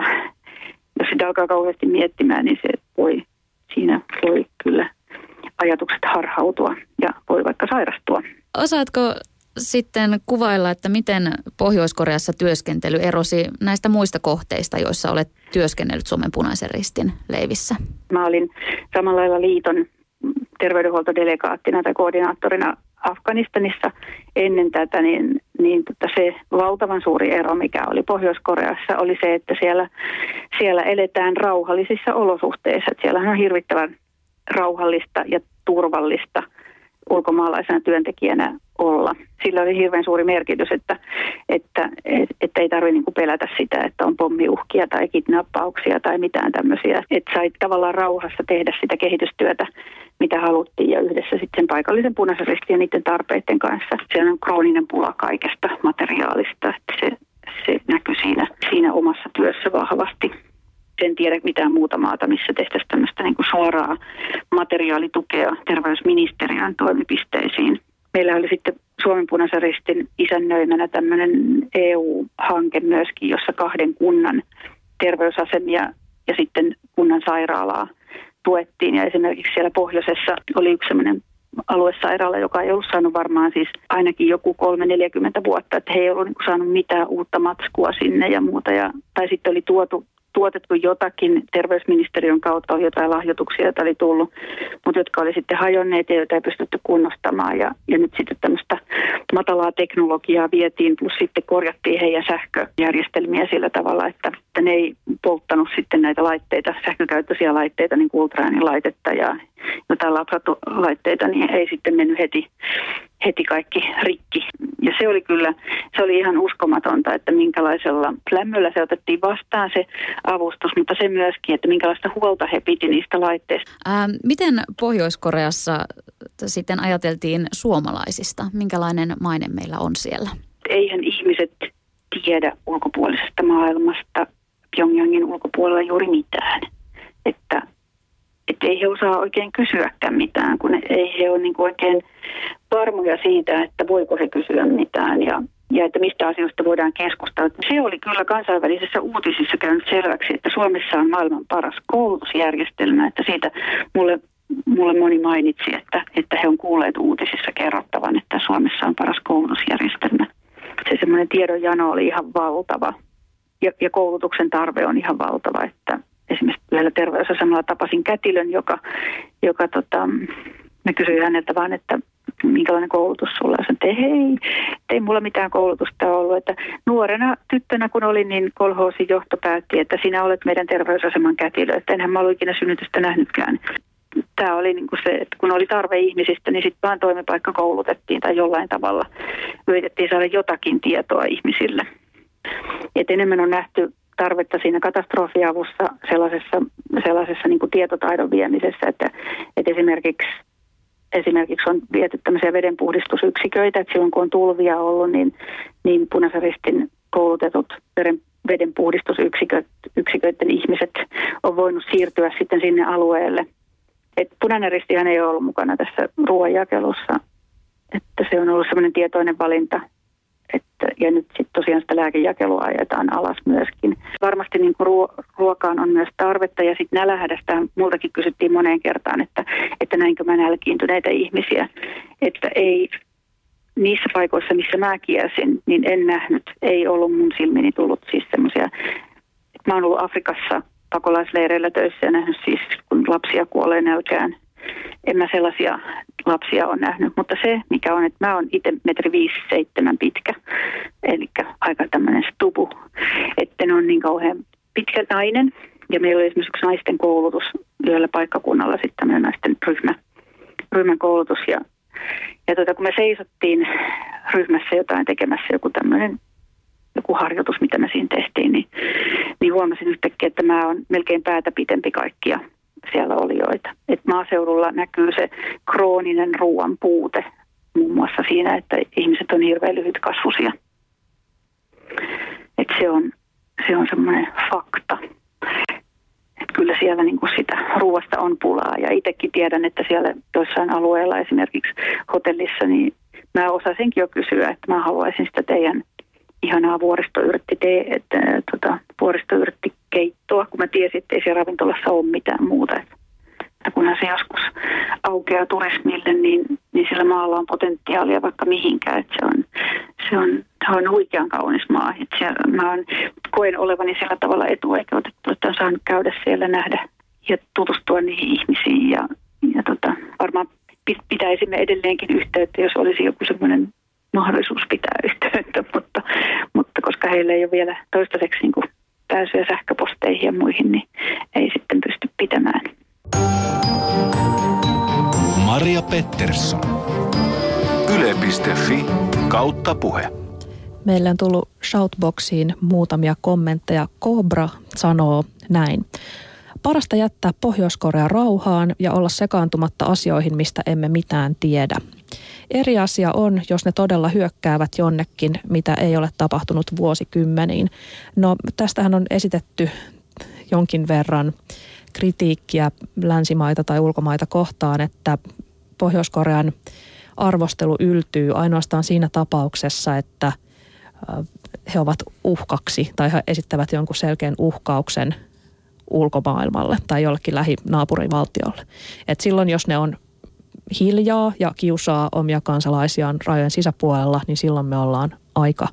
jos sitä alkaa kauheasti miettimään, niin se voi, siinä voi kyllä ajatukset harhautua ja voi vaikka sairastua. Osaatko sitten kuvailla, että miten Pohjois-Koreassa työskentely erosi näistä muista kohteista, joissa olet työskennellyt Suomen punaisen ristin leivissä? Mä olin samalla lailla liiton terveydenhuoltodelegaattina tai koordinaattorina Afganistanissa ennen tätä, niin, niin tota se valtavan suuri ero, mikä oli Pohjois-Koreassa, oli se, että siellä, siellä eletään rauhallisissa olosuhteissa. Siellä on hirvittävän rauhallista ja turvallista ulkomaalaisena työntekijänä olla. Sillä oli hirveän suuri merkitys, että, että, että ei tarvitse niin pelätä sitä, että on pommiuhkia tai kidnappauksia tai mitään tämmöisiä. Että sai tavallaan rauhassa tehdä sitä kehitystyötä, mitä haluttiin ja yhdessä sitten sen paikallisen punaisen ristin ja niiden tarpeiden kanssa. Se on krooninen pula kaikesta materiaalista, että se, se näkyy siinä, siinä omassa työssä vahvasti en tiedä mitään muuta maata, missä tehtäisiin tämmöistä niin suoraa materiaalitukea terveysministeriön toimipisteisiin. Meillä oli sitten Suomen punaisen ristin isännöimänä tämmöinen EU-hanke myöskin, jossa kahden kunnan terveysasemia ja sitten kunnan sairaalaa tuettiin. Ja esimerkiksi siellä pohjoisessa oli yksi sellainen aluesairaala, joka ei ollut saanut varmaan siis ainakin joku 3-40 vuotta, että he ei ollut niin saanut mitään uutta matskua sinne ja muuta. Ja, tai sitten oli tuotu tuotettu jotakin, terveysministeriön kautta oli jotain lahjoituksia, joita oli tullut, mutta jotka oli sitten hajonneet ja joita ei pystytty kunnostamaan. Ja, ja nyt sitten tämmöistä matalaa teknologiaa vietiin, plus sitten korjattiin heidän sähköjärjestelmiä sillä tavalla, että, että ne ei polttanut sitten näitä laitteita, sähkökäyttöisiä laitteita, niin kuin laitetta ja jotain laitteita, niin ei sitten mennyt heti, heti kaikki rikki. Ja se oli kyllä, se oli ihan uskomatonta, että minkälaisella lämmöllä se otettiin vastaan se avustus, mutta se myöskin, että minkälaista huolta he piti niistä laitteista. Ää, miten Pohjois-Koreassa sitten ajateltiin suomalaisista? Minkälainen maine meillä on siellä? Eihän ihmiset tiedä ulkopuolisesta maailmasta Pyongyangin ulkopuolella juuri mitään. Että että ei he osaa oikein kysyäkään mitään, kun ei he ole niin oikein varmoja siitä, että voiko he kysyä mitään ja, ja että mistä asioista voidaan keskustella. Se oli kyllä kansainvälisissä uutisissa käynyt selväksi, että Suomessa on maailman paras koulutusjärjestelmä, että siitä mulle mulle moni mainitsi, että, että he on kuulleet uutisissa kerrottavan, että Suomessa on paras koulutusjärjestelmä. Se semmoinen tiedonjano oli ihan valtava ja, ja koulutuksen tarve on ihan valtava, että, esimerkiksi yhdellä terveysasemalla tapasin kätilön, joka, joka tota, mä kysyin häneltä vaan, että minkälainen koulutus sulla on. Sanoin, hei, ei mulla mitään koulutusta ollut. Että nuorena tyttönä kun olin, niin kolhoosin johto päätti, että sinä olet meidän terveysaseman kätilö. Että enhän mä ollut ikinä synnytystä nähnytkään. Tämä oli niin kuin se, että kun oli tarve ihmisistä, niin sitten vaan toimipaikka koulutettiin tai jollain tavalla yritettiin saada jotakin tietoa ihmisille. Et enemmän on nähty tarvetta siinä katastrofiavussa sellaisessa, sellaisessa niin kuin tietotaidon viemisessä, että, että esimerkiksi esimerkiksi on viety tämmöisiä vedenpuhdistusyksiköitä, että silloin kun on tulvia ollut, niin, niin punaisen ristin koulutetut veden, vedenpuhdistusyksiköiden ihmiset on voinut siirtyä sitten sinne alueelle. Et punainen ristihän ei ole ollut mukana tässä ruoanjakelussa, että se on ollut semmoinen tietoinen valinta että, ja nyt sitten tosiaan sitä lääkejakelua ajetaan alas myöskin. Varmasti niin kuin ruo- ruokaan on myös tarvetta ja sitten nälähädästä multakin kysyttiin moneen kertaan, että, että näinkö mä nälkiintyneitä ihmisiä. Että ei niissä paikoissa, missä mä kiersin, niin en nähnyt, ei ollut mun silmini tullut siis semmoisia, mä oon ollut Afrikassa pakolaisleireillä töissä ja nähnyt siis, kun lapsia kuolee nälkään en mä sellaisia lapsia ole nähnyt, mutta se mikä on, että mä oon itse metri viisi seitsemän pitkä, eli aika tämmöinen stupu, että ne on niin kauhean pitkä nainen. Ja meillä oli esimerkiksi naisten koulutus yhdellä paikkakunnalla, sitten tämmöinen naisten ryhmä, ryhmän koulutus. Ja, ja tuota, kun me seisottiin ryhmässä jotain tekemässä, joku tämmöinen joku harjoitus, mitä me siinä tehtiin, niin, niin huomasin yhtäkkiä, että mä oon melkein päätä pitempi kaikkia siellä olijoita. Et maaseudulla näkyy se krooninen ruoan puute muun muassa siinä, että ihmiset on hirveän lyhytkasvuisia. Et se on, se on semmoinen fakta. Et kyllä siellä niin kuin sitä ruoasta on pulaa. Ja itsekin tiedän, että siellä joissain alueilla esimerkiksi hotellissa, niin mä osasinkin jo kysyä, että mä haluaisin sitä teidän ihanaa vuoristoyrtti, te, että, tota, vuoristoyrtti keittoa, kun mä tiesin, että ei siellä ravintolassa ole mitään muuta. Että kunhan se joskus aukeaa turismille, niin, niin sillä maalla on potentiaalia vaikka mihinkään. Että se, on, se on se on huikean kaunis maa. Että siellä, mä on, koen olevani sillä tavalla etuoikeutettu, että on saanut käydä siellä, nähdä ja tutustua niihin ihmisiin. Ja, ja tota, varmaan pitäisimme edelleenkin yhteyttä, jos olisi joku semmoinen mahdollisuus pitää (laughs) yhteyttä, mutta, mutta koska heillä ei ole vielä toistaiseksi niin kuin pääsyä sähköposteihin ja muihin, niin ei sitten pysty pitämään. Maria Pettersson. Yle.fi kautta puhe. Meillä on tullut shoutboxiin muutamia kommentteja. Cobra sanoo näin. Parasta jättää Pohjois-Korea rauhaan ja olla sekaantumatta asioihin, mistä emme mitään tiedä. Eri asia on, jos ne todella hyökkäävät jonnekin, mitä ei ole tapahtunut vuosikymmeniin. No tästähän on esitetty jonkin verran kritiikkiä länsimaita tai ulkomaita kohtaan, että Pohjois-Korean arvostelu yltyy ainoastaan siinä tapauksessa, että he ovat uhkaksi tai he esittävät jonkun selkeän uhkauksen ulkomaailmalle tai jollekin lähinaapurivaltiolle. Et silloin, jos ne on hiljaa ja kiusaa omia kansalaisiaan rajojen sisäpuolella, niin silloin me ollaan aika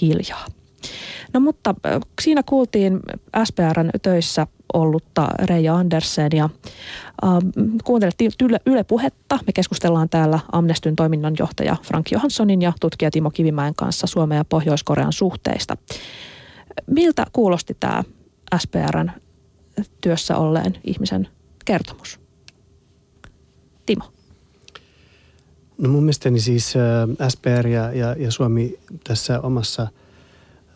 hiljaa. No mutta siinä kuultiin SPRn töissä ollutta Reija Andersen ja äh, kuuntelettiin Yle, Yle Puhetta. Me keskustellaan täällä Amnestyn toiminnanjohtaja Frank Johanssonin ja tutkija Timo Kivimäen kanssa Suomen ja Pohjois-Korean suhteista. Miltä kuulosti tämä SPRn työssä olleen ihmisen kertomus? Timo. No mun mielestäni siis SPR ja, ja, ja Suomi tässä omassa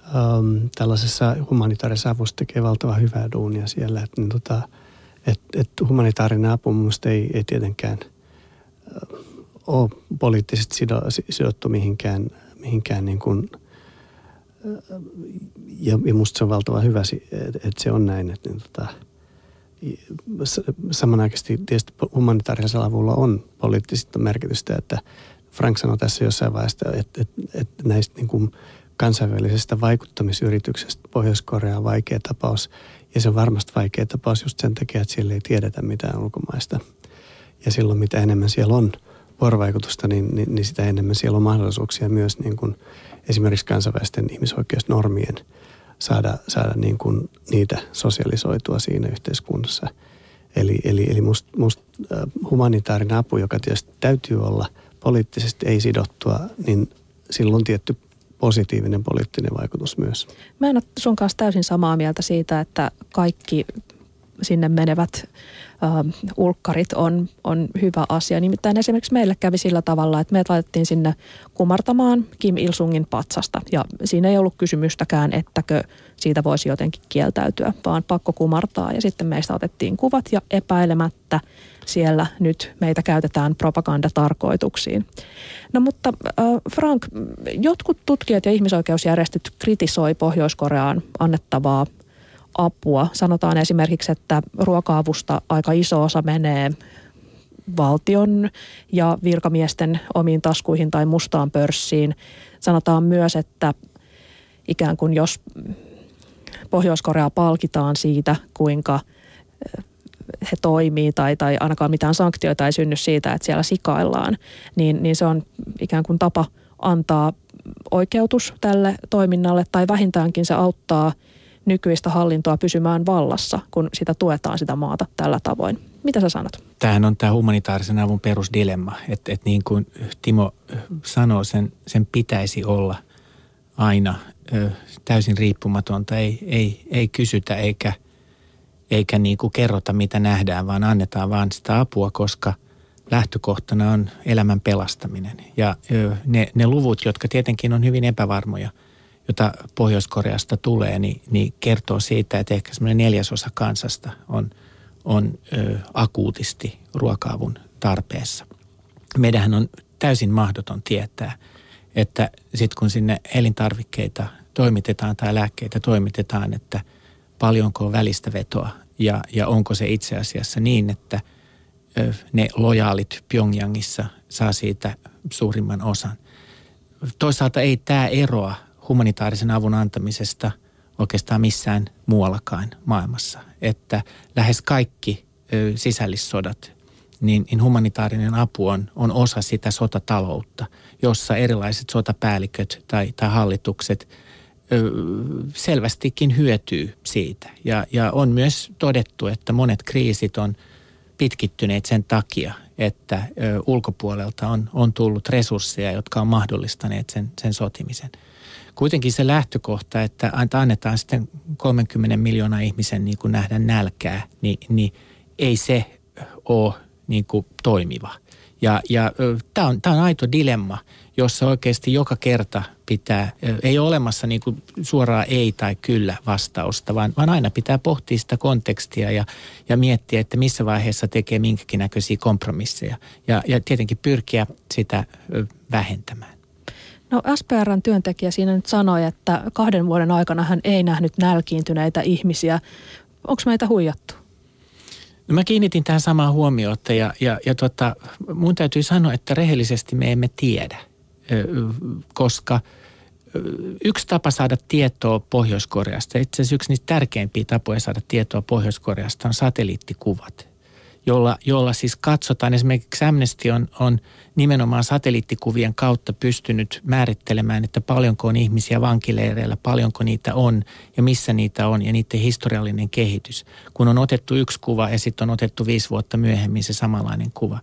ähm, tällaisessa humanitaarisessa avussa tekee valtavan hyvää duunia siellä. Että niin tota, et, et humanitaarinen apu mun ei, ei tietenkään äh, ole poliittisesti sido, sidottu mihinkään, mihinkään niin kuin, äh, ja, ja musta se on valtavan hyvä, että et se on näin, että niin tota, samanaikaisesti tietysti humanitaarisella avulla on poliittista merkitystä, että Frank sanoi tässä jossain vaiheessa, että, että, että näistä niin kuin kansainvälisestä vaikuttamisyrityksestä Pohjois-Korea on vaikea tapaus. Ja se on varmasti vaikea tapaus just sen takia, että siellä ei tiedetä mitään ulkomaista. Ja silloin mitä enemmän siellä on vuorovaikutusta, niin, niin, niin sitä enemmän siellä on mahdollisuuksia myös niin kuin esimerkiksi kansainvälisten ihmisoikeusnormien – saada, saada niin kuin niitä sosialisoitua siinä yhteiskunnassa. Eli, eli, eli must, äh, humanitaarinen apu, joka tietysti täytyy olla poliittisesti ei sidottua, niin silloin tietty positiivinen poliittinen vaikutus myös. Mä en ole sun kanssa täysin samaa mieltä siitä, että kaikki sinne menevät äh, ulkkarit on, on hyvä asia. Nimittäin esimerkiksi meille kävi sillä tavalla, että me laitettiin sinne kumartamaan Kim Il-sungin patsasta. Ja siinä ei ollut kysymystäkään, ettäkö siitä voisi jotenkin kieltäytyä, vaan pakko kumartaa. Ja sitten meistä otettiin kuvat ja epäilemättä siellä nyt meitä käytetään propagandatarkoituksiin. No mutta äh, Frank, jotkut tutkijat ja ihmisoikeusjärjestöt kritisoi Pohjois-Koreaan annettavaa apua. Sanotaan esimerkiksi, että ruoka-avusta aika iso osa menee valtion ja virkamiesten omiin taskuihin tai mustaan pörssiin. Sanotaan myös, että ikään kuin jos Pohjois-Korea palkitaan siitä, kuinka eh, he toimii tai, tai ainakaan mitään sanktioita ei synny siitä, että siellä sikaillaan, niin, niin se on ikään kuin tapa antaa oikeutus tälle toiminnalle tai vähintäänkin se auttaa – nykyistä hallintoa pysymään vallassa, kun sitä tuetaan sitä maata tällä tavoin. Mitä sä sanot? Tämähän on tämä humanitaarisen avun perusdilemma, että, että niin kuin Timo sanoo, sen, sen pitäisi olla aina ö, täysin riippumatonta. Ei, ei, ei kysytä eikä, eikä niin kuin kerrota, mitä nähdään, vaan annetaan vaan sitä apua, koska lähtökohtana on elämän pelastaminen. Ja ne, ne luvut, jotka tietenkin on hyvin epävarmoja – jota Pohjois-Koreasta tulee, niin, niin kertoo siitä, että ehkä semmoinen neljäsosa kansasta on, on ö, akuutisti ruoka-avun tarpeessa. Meidän on täysin mahdoton tietää, että sitten kun sinne elintarvikkeita toimitetaan tai lääkkeitä toimitetaan, että paljonko on välistä vetoa ja, ja onko se itse asiassa niin, että ö, ne lojaalit Pyongyangissa saa siitä suurimman osan. Toisaalta ei tämä eroa humanitaarisen avun antamisesta oikeastaan missään muuallakaan maailmassa. Että lähes kaikki sisällissodat niin, niin humanitaarinen apu on, on osa sitä sotataloutta, jossa erilaiset sotapäälliköt tai, tai hallitukset selvästikin hyötyy siitä. Ja, ja on myös todettu, että monet kriisit on pitkittyneet sen takia, että ulkopuolelta on, on tullut resursseja, jotka on mahdollistaneet sen, sen sotimisen. Kuitenkin se lähtökohta, että annetaan sitten 30 miljoonaa ihmisen niin kuin nähdä nälkää, niin, niin ei se ole niin kuin toimiva. Ja, ja tämä on, on aito dilemma, jossa oikeasti joka kerta pitää, ei ole olemassa niin kuin suoraa ei tai kyllä vastausta, vaan, vaan aina pitää pohtia sitä kontekstia ja, ja miettiä, että missä vaiheessa tekee minkäkin näköisiä kompromisseja ja, ja tietenkin pyrkiä sitä vähentämään. No SPRn työntekijä siinä nyt sanoi, että kahden vuoden aikana hän ei nähnyt nälkiintyneitä ihmisiä. Onko meitä huijattu? No mä kiinnitin tähän samaan huomiota ja, ja, ja tota, mun täytyy sanoa, että rehellisesti me emme tiedä, koska yksi tapa saada tietoa Pohjois-Koreasta, itse asiassa yksi niistä tärkeimpiä tapoja saada tietoa Pohjois-Koreasta on satelliittikuvat, jolla, jolla siis katsotaan, esimerkiksi Amnesty on, on – nimenomaan satelliittikuvien kautta pystynyt määrittelemään, että paljonko on ihmisiä vankileireillä, paljonko niitä on ja missä niitä on ja niiden historiallinen kehitys. Kun on otettu yksi kuva ja sitten on otettu viisi vuotta myöhemmin se samanlainen kuva.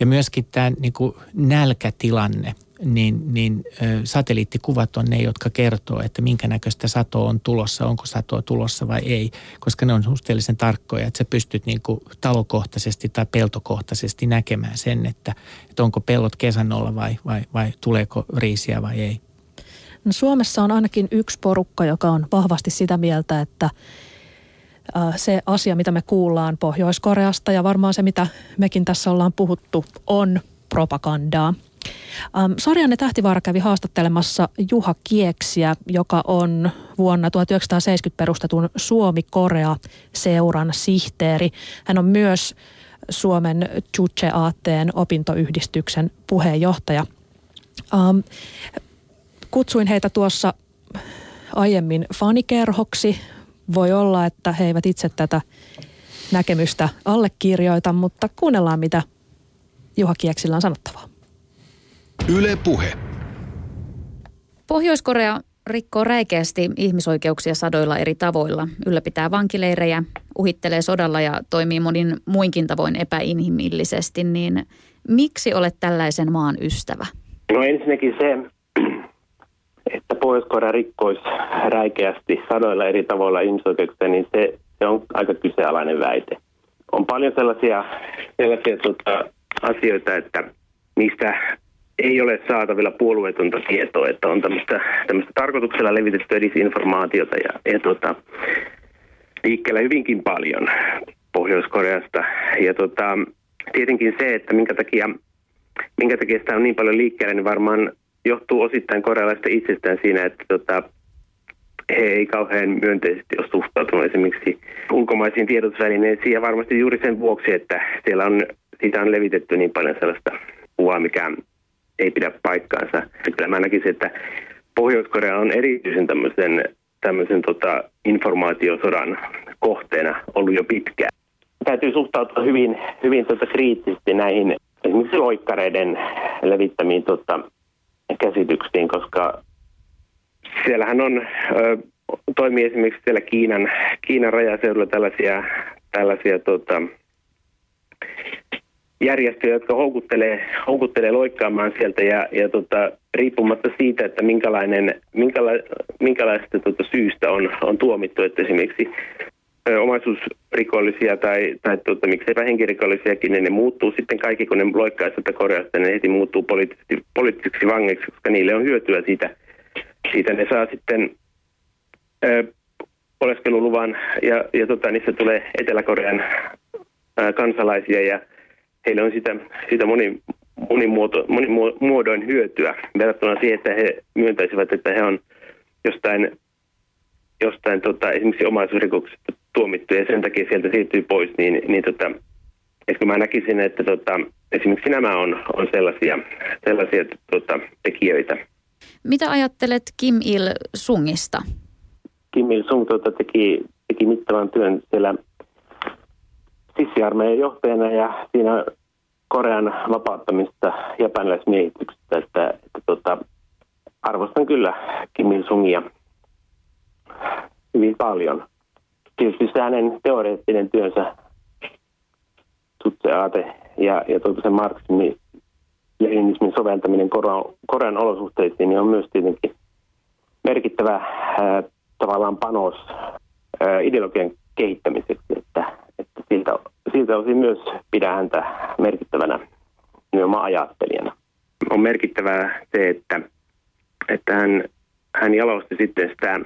Ja myöskin tämä niin nälkätilanne – niin, niin satelliittikuvat on ne, jotka kertoo, että minkä näköistä satoa on tulossa, onko satoa tulossa vai ei, koska ne on suhteellisen tarkkoja, että sä pystyt niin kuin talokohtaisesti tai peltokohtaisesti näkemään sen, että, että onko pellot kesänolla vai, vai, vai tuleeko riisiä vai ei. No Suomessa on ainakin yksi porukka, joka on vahvasti sitä mieltä, että se asia, mitä me kuullaan Pohjois-Koreasta ja varmaan se, mitä mekin tässä ollaan puhuttu, on propagandaa – Um, Sarjanne Tähtivaara kävi haastattelemassa Juha Kieksiä, joka on vuonna 1970 perustetun Suomi-Korea-seuran sihteeri. Hän on myös Suomen Chuche-aatteen opintoyhdistyksen puheenjohtaja. Um, kutsuin heitä tuossa aiemmin fanikerhoksi. Voi olla, että he eivät itse tätä näkemystä allekirjoita, mutta kuunnellaan mitä Juha Kieksillä on sanottavaa. Yle Puhe. Pohjois-Korea rikkoo räikeästi ihmisoikeuksia sadoilla eri tavoilla, ylläpitää vankileirejä, uhittelee sodalla ja toimii monin muinkin tavoin epäinhimillisesti, niin miksi olet tällaisen maan ystävä? No ensinnäkin se, että Pohjois-Korea rikkoisi räikeästi sadoilla eri tavoilla ihmisoikeuksia, niin se, se on aika kyseenalainen väite. On paljon sellaisia, sellaisia tota, asioita, että niistä ei ole saatavilla puolueetonta tietoa, että on tämmöistä, tämmöistä tarkoituksella levitettyä disinformaatiota ja, ja tota, liikkeellä hyvinkin paljon Pohjois-Koreasta. Ja tota, tietenkin se, että minkä takia, minkä takia sitä on niin paljon liikkeellä, niin varmaan johtuu osittain korealaista itsestään siinä, että tota, he ei kauhean myönteisesti ole suhtautunut esimerkiksi ulkomaisiin tiedotusvälineisiin ja varmasti juuri sen vuoksi, että siellä on, siitä on levitetty niin paljon sellaista kuvaa, mikä ei pidä paikkaansa. Kyllä mä näkisin, että Pohjois-Korea on erityisen tämmöisen, tämmöisen tota, informaatiosodan kohteena ollut jo pitkään. Täytyy suhtautua hyvin, hyvin tota kriittisesti näihin esimerkiksi loikkareiden levittämiin tota, käsityksiin, koska siellähän on, ö, toimii esimerkiksi siellä Kiinan, Kiinan rajaseudulla tällaisia, tällaisia tota, järjestöjä, jotka houkuttelee, houkuttelee loikkaamaan sieltä ja, ja tota, riippumatta siitä, että minkälainen, minkäla, minkälaista tota, syystä on, on tuomittu, että esimerkiksi ö, omaisuusrikollisia tai, tai tota, miksei henkirikollisiakin, niin ne muuttuu sitten kaikki, kun ne loikkaa sieltä Koreasta, ne heti muuttuu poliittisesti, poliittisiksi vangeiksi, koska niille on hyötyä siitä. Siitä ne saa sitten ö, oleskeluluvan ja, ja tota, niissä tulee Etelä-Korean ö, kansalaisia ja heille on sitä, sitä moni, monimuoto, monimuodoin hyötyä verrattuna siihen, että he myöntäisivät, että he on jostain, jostain tota, esimerkiksi omaisuusrikoksesta tuomittu ja sen takia sieltä siirtyy pois, niin, niin tota, että mä näkisin, että tota, esimerkiksi nämä on, on sellaisia, sellaisia tota, tekijöitä. Mitä ajattelet Kim Il-sungista? Kim Il-sung tota, teki, teki mittavan työn siellä sissiarmeijan johtajana ja siinä Korean vapauttamista japanilaismiehityksestä, että, että tota, arvostan kyllä Kim Il-sungia hyvin paljon. Tietysti se hänen teoreettinen työnsä, Tutse-aate ja, ja tuota se marksismi, leninismin soveltaminen Korean, Korean olosuhteisiin niin on myös tietenkin merkittävä ää, tavallaan panos ää, ideologian kehittämiseksi, että, että siltä, siltä osin myös pidän häntä merkittävänä nimenomaan ajattelijana. On merkittävää se, että, että hän, hän jalosti sitten sitä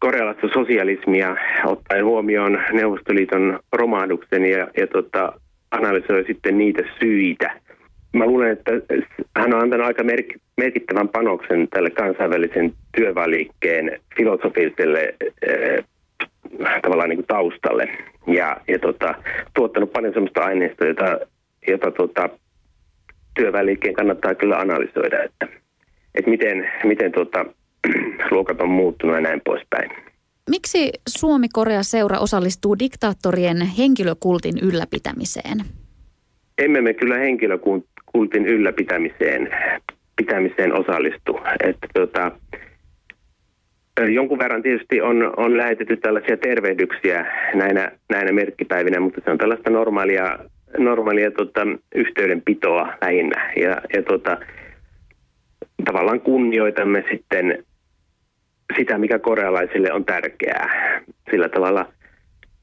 korealaista sosialismia ottaen huomioon Neuvostoliiton romahduksen ja, ja tota, analysoi sitten niitä syitä. Mä luulen, että hän on antanut aika merkittävän panoksen tälle kansainvälisen työväliikkeen filosofiselle äh, tavallaan niin kuin taustalle ja, ja tota, tuottanut paljon sellaista aineistoa, jota, jota tota, työväliikkeen kannattaa kyllä analysoida, että, että miten, miten tota, (clears throat) luokat on muuttunut ja näin poispäin. Miksi Suomi-Korea-seura osallistuu diktaattorien henkilökultin ylläpitämiseen? Emme me kyllä henkilökultin ylläpitämiseen pitämiseen osallistu. Että tota, jonkun verran tietysti on, on lähetetty tällaisia tervehdyksiä näinä, näinä merkkipäivinä, mutta se on tällaista normaalia, normaalia tota, yhteydenpitoa lähinnä. Ja, ja tota, tavallaan kunnioitamme sitten sitä, mikä korealaisille on tärkeää. Sillä tavalla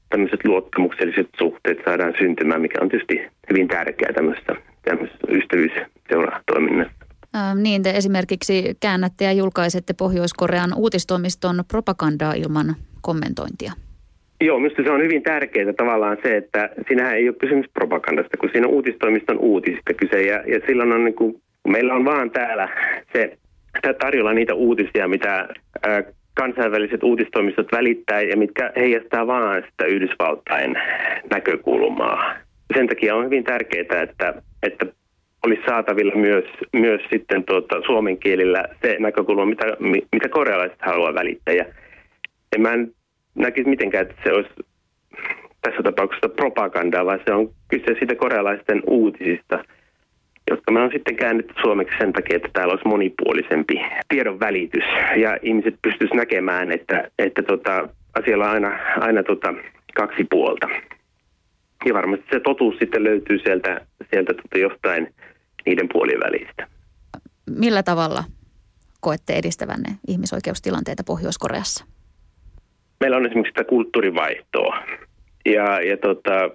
tämmöiset luottamukselliset suhteet saadaan syntymään, mikä on tietysti hyvin tärkeää tämmöisessä, tämmöisessä ystävyysseuratoiminnassa. Ähm, niin, te esimerkiksi käännätte ja julkaisette Pohjois-Korean uutistoimiston propagandaa ilman kommentointia. Joo, minusta se on hyvin tärkeää tavallaan se, että siinähän ei ole kysymys propagandasta, kun siinä on uutistoimiston uutisista kyse. Ja, ja silloin on niin kuin, meillä on vaan täällä se tarjolla niitä uutisia, mitä ää, kansainväliset uutistoimistot välittää ja mitkä heijastaa vaan sitä Yhdysvaltain näkökulmaa. Sen takia on hyvin tärkeää, että, että olisi saatavilla myös, myös sitten tuota, suomen kielillä se näkökulma, mitä, mitä korealaiset haluaa välittää. Ja en mä näkisi mitenkään, että se olisi tässä tapauksessa propagandaa, vaan se on kyse siitä korealaisten uutisista – jotka me on sitten käännetty suomeksi sen takia, että täällä olisi monipuolisempi tiedon välitys ja ihmiset pystyisivät näkemään, että, että tota, asialla on aina, aina tota, kaksi puolta. Ja varmasti se totuus sitten löytyy sieltä, sieltä tota jostain niiden puolien välistä. Millä tavalla koette edistävänne ihmisoikeustilanteita Pohjois-Koreassa? Meillä on esimerkiksi sitä kulttuurivaihtoa. Ja, ja tota,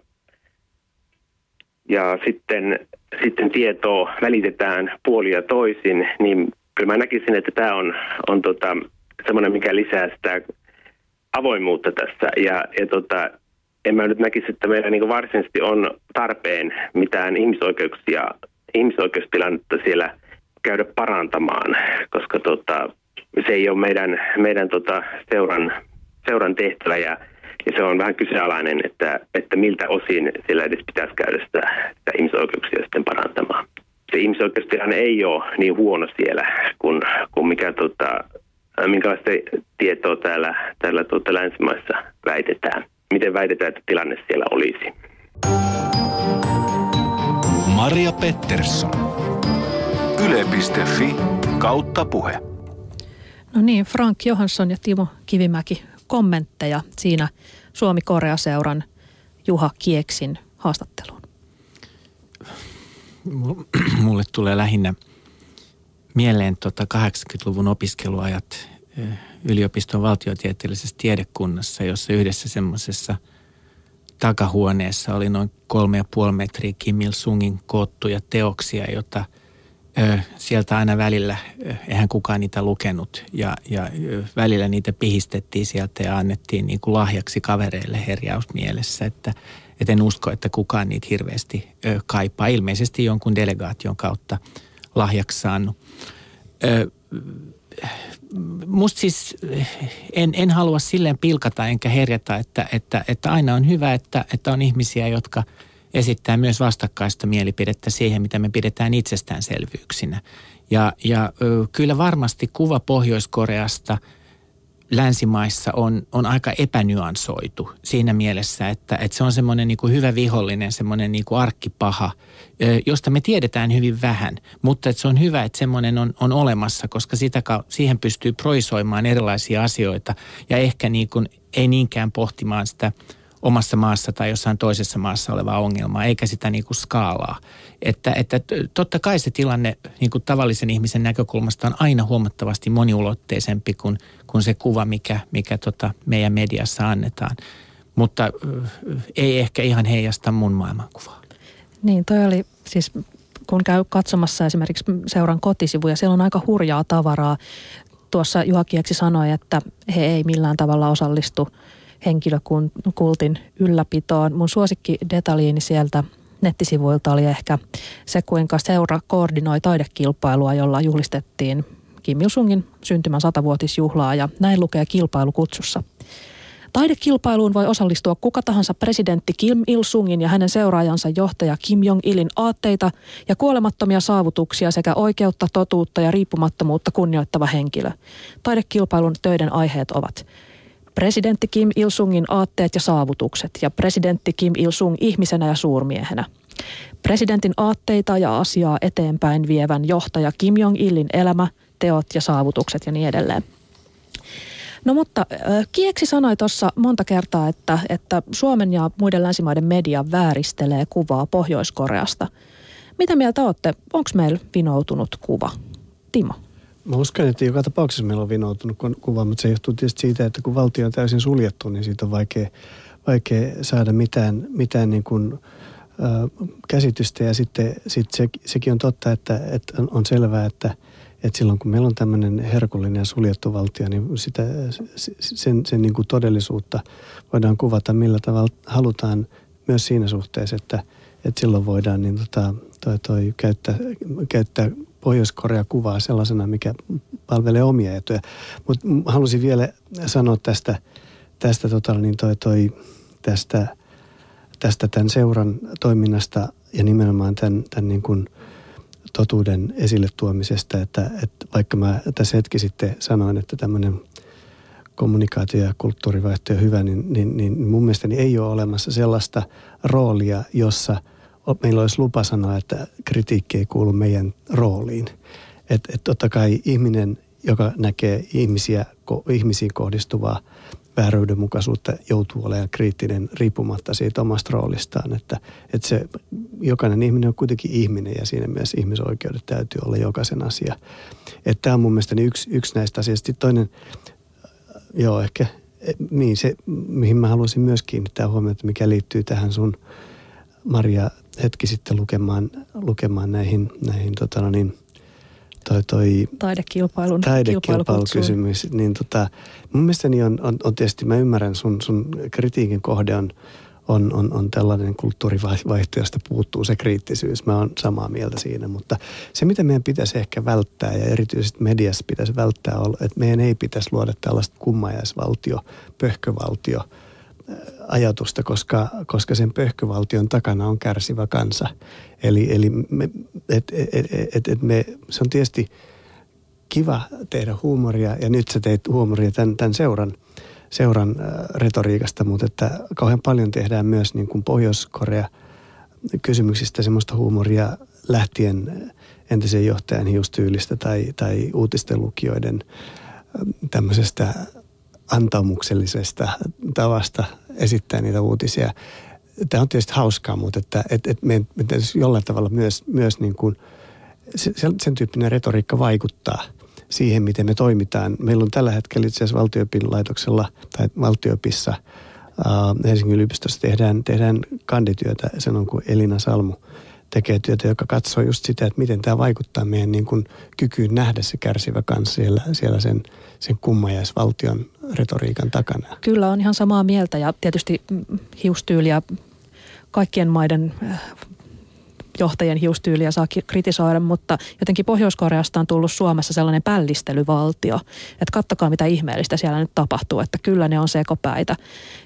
ja sitten, sitten tietoa välitetään puolia toisin, niin kyllä mä näkisin, että tämä on, on tota, semmoinen, mikä lisää sitä avoimuutta tässä. Ja, ja tota, en mä nyt näkisi, että meillä niin varsinaisesti on tarpeen mitään ihmisoikeuksia, ihmisoikeustilannetta siellä käydä parantamaan, koska tota, se ei ole meidän, meidän tota seuran, seuran tehtävä. Ja ja se on vähän kyseenalainen, että, että miltä osin sillä edes pitäisi käydä sitä, sitä ihmisoikeuksia sitten parantamaan. Se ihmisoikeustilanne ei ole niin huono siellä kuin, kuin mikä, tota, minkälaista tietoa täällä, täällä tota, länsimaissa väitetään. Miten väitetään, että tilanne siellä olisi. Maria Pettersson. Yle.fi kautta puhe. No niin, Frank Johansson ja Timo Kivimäki kommentteja siinä Suomi-Korea-seuran Juha Kieksin haastatteluun? Mulle tulee lähinnä mieleen tota 80-luvun opiskeluajat yliopiston valtiotieteellisessä tiedekunnassa, jossa yhdessä semmoisessa takahuoneessa oli noin kolme ja puoli metriä Kim Il-sungin koottuja teoksia, jota – sieltä aina välillä, eihän kukaan niitä lukenut ja, ja välillä niitä pihistettiin sieltä ja annettiin niin kuin lahjaksi kavereille herjausmielessä, että et en usko, että kukaan niitä hirveästi kaipaa. Ilmeisesti jonkun delegaation kautta lahjaksi saanut. Musta siis en, en halua silleen pilkata enkä herjata, että, että, että aina on hyvä, että, että on ihmisiä, jotka – esittää myös vastakkaista mielipidettä siihen, mitä me pidetään itsestäänselvyyksinä. Ja, ja kyllä varmasti kuva Pohjois-Koreasta länsimaissa on, on aika epänyansoitu siinä mielessä, että, että se on semmoinen niin kuin hyvä vihollinen, semmoinen niin kuin arkkipaha, josta me tiedetään hyvin vähän. Mutta että se on hyvä, että semmoinen on, on olemassa, koska sitä, siihen pystyy proisoimaan erilaisia asioita ja ehkä niin kuin, ei niinkään pohtimaan sitä – omassa maassa tai jossain toisessa maassa olevaa ongelmaa, eikä sitä niin kuin skaalaa. Että, että totta kai se tilanne niin kuin tavallisen ihmisen näkökulmasta on aina huomattavasti moniulotteisempi kuin, kuin se kuva, mikä, mikä tota meidän mediassa annetaan. Mutta ei ehkä ihan heijasta mun maailmankuvaa. Niin, toi oli siis kun käy katsomassa esimerkiksi seuran kotisivuja, siellä on aika hurjaa tavaraa. Tuossa Juha Kieksi sanoi, että he ei millään tavalla osallistu – henkilökultin ylläpitoon. Mun suosikki detaljiini sieltä nettisivuilta oli ehkä se, kuinka seura koordinoi taidekilpailua, jolla juhlistettiin Kim Il-sungin syntymän satavuotisjuhlaa ja näin lukee kilpailukutsussa. Taidekilpailuun voi osallistua kuka tahansa presidentti Kim Il-sungin ja hänen seuraajansa johtaja Kim Jong-ilin aatteita ja kuolemattomia saavutuksia sekä oikeutta, totuutta ja riippumattomuutta kunnioittava henkilö. Taidekilpailun töiden aiheet ovat presidentti Kim Il-sungin aatteet ja saavutukset ja presidentti Kim Il-sung ihmisenä ja suurmiehenä. Presidentin aatteita ja asiaa eteenpäin vievän johtaja Kim Jong-ilin elämä, teot ja saavutukset ja niin edelleen. No mutta Kieksi sanoi tuossa monta kertaa, että, että Suomen ja muiden länsimaiden media vääristelee kuvaa Pohjois-Koreasta. Mitä mieltä olette? Onko meillä vinoutunut kuva? Timo. Mä uskon, että joka tapauksessa meillä on vinoutunut kuva, mutta se johtuu tietysti siitä, että kun valtio on täysin suljettu, niin siitä on vaikea, vaikea saada mitään, mitään niin kuin, ö, käsitystä. Ja sitten sit se, sekin on totta, että, että on selvää, että, että silloin kun meillä on tämmöinen herkullinen ja suljettu valtio, niin sitä, sen, sen niin kuin todellisuutta voidaan kuvata millä tavalla halutaan myös siinä suhteessa, että, että silloin voidaan niin tota, toi, toi, käyttää, käyttää Pohjois-Korea kuvaa sellaisena, mikä palvelee omia etuja. Mutta halusin vielä sanoa tästä, tästä, tota, niin toi, toi, tästä, tästä tämän seuran toiminnasta ja nimenomaan tämän, tämän niin kuin totuuden esille tuomisesta, että, että vaikka mä tässä hetki sitten sanoin, että tämmöinen kommunikaatio- ja kulttuurivaihto on hyvä, niin, niin, niin mun mielestäni ei ole olemassa sellaista roolia, jossa – meillä olisi lupa sanoa, että kritiikki ei kuulu meidän rooliin. Että et totta kai ihminen, joka näkee ihmisiä, ihmisiin kohdistuvaa vääryydenmukaisuutta, joutuu olemaan kriittinen riippumatta siitä omasta roolistaan. Että, että se, jokainen ihminen on kuitenkin ihminen ja siinä mielessä ihmisoikeudet täytyy olla jokaisen asia. Että tämä on mun mielestä yksi, yksi näistä asioista. Toinen, joo ehkä, niin se, mihin mä haluaisin myös kiinnittää huomiota, mikä liittyy tähän sun – Maria hetki sitten lukemaan, lukemaan näihin, näihin tota no niin, toi, toi taidekilpailun taidekilpailukysymys, niin tota, mun mielestäni on, on, on, tietysti, mä ymmärrän sun, sun kritiikin kohde on, on, on, on tällainen kulttuurivaihto, josta puuttuu se kriittisyys. Mä oon samaa mieltä siinä, mutta se mitä meidän pitäisi ehkä välttää ja erityisesti mediassa pitäisi välttää, on, että meidän ei pitäisi luoda tällaista kummajaisvaltio, pöhkövaltio – ajatusta, koska, koska sen pöhkövaltion takana on kärsivä kansa. Eli, eli me, et, et, et, et me, se on tietysti kiva tehdä huumoria ja nyt sä teit huumoria tämän, tämän seuran, seuran retoriikasta, mutta että kauhean paljon tehdään myös niin kuin Pohjois-Korea kysymyksistä semmoista huumoria lähtien entisen johtajan hiustyylistä tai, tai uutisten lukijoiden tämmöisestä antamuksellisesta tavasta esittää niitä uutisia. Tämä on tietysti hauskaa, mutta että, että, että me, me jollain tavalla myös, myös niin kuin, sen, sen tyyppinen retoriikka vaikuttaa siihen, miten me toimitaan. Meillä on tällä hetkellä itse asiassa valtioopin laitoksella tai valtioopissa Helsingin yliopistossa tehdään, tehdään kandityötä, sen on kuin Elina Salmu tekee työtä, joka katsoo just sitä, että miten tämä vaikuttaa meidän niin kuin kykyyn nähdä se kärsivä kanssa siellä, siellä sen, sen kummajaisvaltion retoriikan takana. Kyllä on ihan samaa mieltä ja tietysti hiustyyliä kaikkien maiden äh, johtajien hiustyyliä saa kritisoida, mutta jotenkin Pohjois-Koreasta on tullut Suomessa sellainen pällistelyvaltio, että kattokaa mitä ihmeellistä siellä nyt tapahtuu, että kyllä ne on sekopäitä.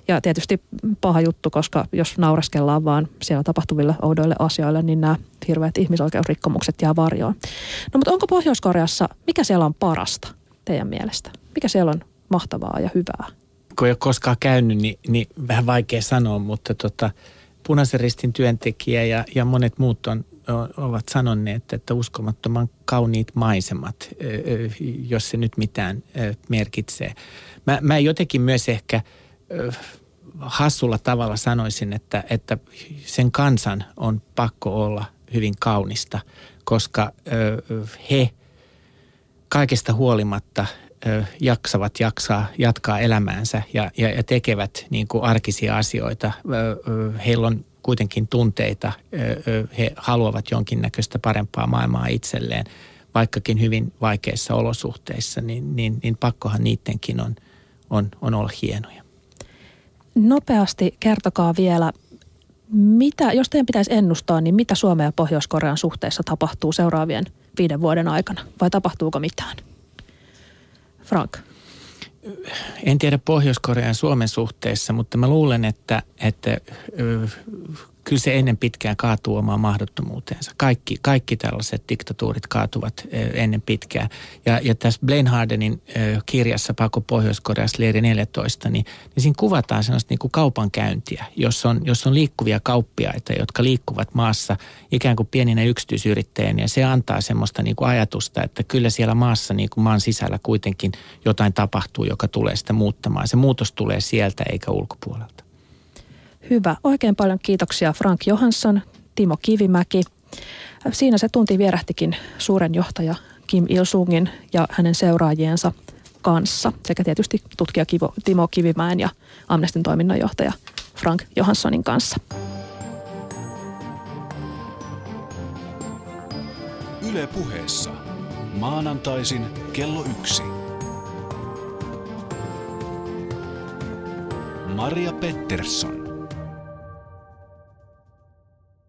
Ja tietysti paha juttu, koska jos naureskellaan vaan siellä tapahtuville oudoille asioille, niin nämä hirveät ihmisoikeusrikkomukset jää varjoon. No mutta onko Pohjois-Koreassa, mikä siellä on parasta teidän mielestä? Mikä siellä on mahtavaa ja hyvää? Kun ei ole koskaan käynyt, niin, niin vähän vaikea sanoa, mutta tota, punaisen ristin työntekijä ja, ja monet muut on, ovat sanoneet, että uskomattoman kauniit maisemat, jos se nyt mitään merkitsee. Mä, mä jotenkin myös ehkä hassulla tavalla sanoisin, että, että sen kansan on pakko olla hyvin kaunista, koska he kaikesta huolimatta jaksavat jaksaa, jatkaa elämäänsä ja, ja, ja tekevät niin kuin arkisia asioita. Heillä on kuitenkin tunteita, he haluavat jonkinnäköistä parempaa maailmaa itselleen, vaikkakin hyvin vaikeissa olosuhteissa, niin, niin, niin pakkohan niidenkin on, on, on olla hienoja. Nopeasti kertokaa vielä, mitä, jos teidän pitäisi ennustaa, niin mitä Suomen ja Pohjois-Korean suhteessa tapahtuu seuraavien viiden vuoden aikana, vai tapahtuuko mitään? Frank? En tiedä Pohjois-Korean Suomen suhteessa, mutta mä luulen, että, että kyllä se ennen pitkään kaatuu omaan mahdottomuuteensa. Kaikki, kaikki tällaiset diktatuurit kaatuvat ennen pitkään. Ja, ja tässä Blaine Hardenin kirjassa Pako Pohjois-Koreassa Leiri 14, niin, niin siinä kuvataan sellaista niin kuin kaupankäyntiä, jossa on, jos on liikkuvia kauppiaita, jotka liikkuvat maassa ikään kuin pieninä yksityisyrittäjinä. Ja se antaa semmoista niin kuin ajatusta, että kyllä siellä maassa niin kuin maan sisällä kuitenkin jotain tapahtuu, joka tulee sitä muuttamaan. Se muutos tulee sieltä eikä ulkopuolelta. Hyvä. Oikein paljon kiitoksia Frank Johansson, Timo Kivimäki. Siinä se tunti vierähtikin suuren johtaja Kim Il-sungin ja hänen seuraajiensa kanssa sekä tietysti tutkija Kivo, Timo Kivimäen ja Amnestin toiminnanjohtaja Frank Johanssonin kanssa. Yle puheessa. Maanantaisin kello yksi. Maria Pettersson.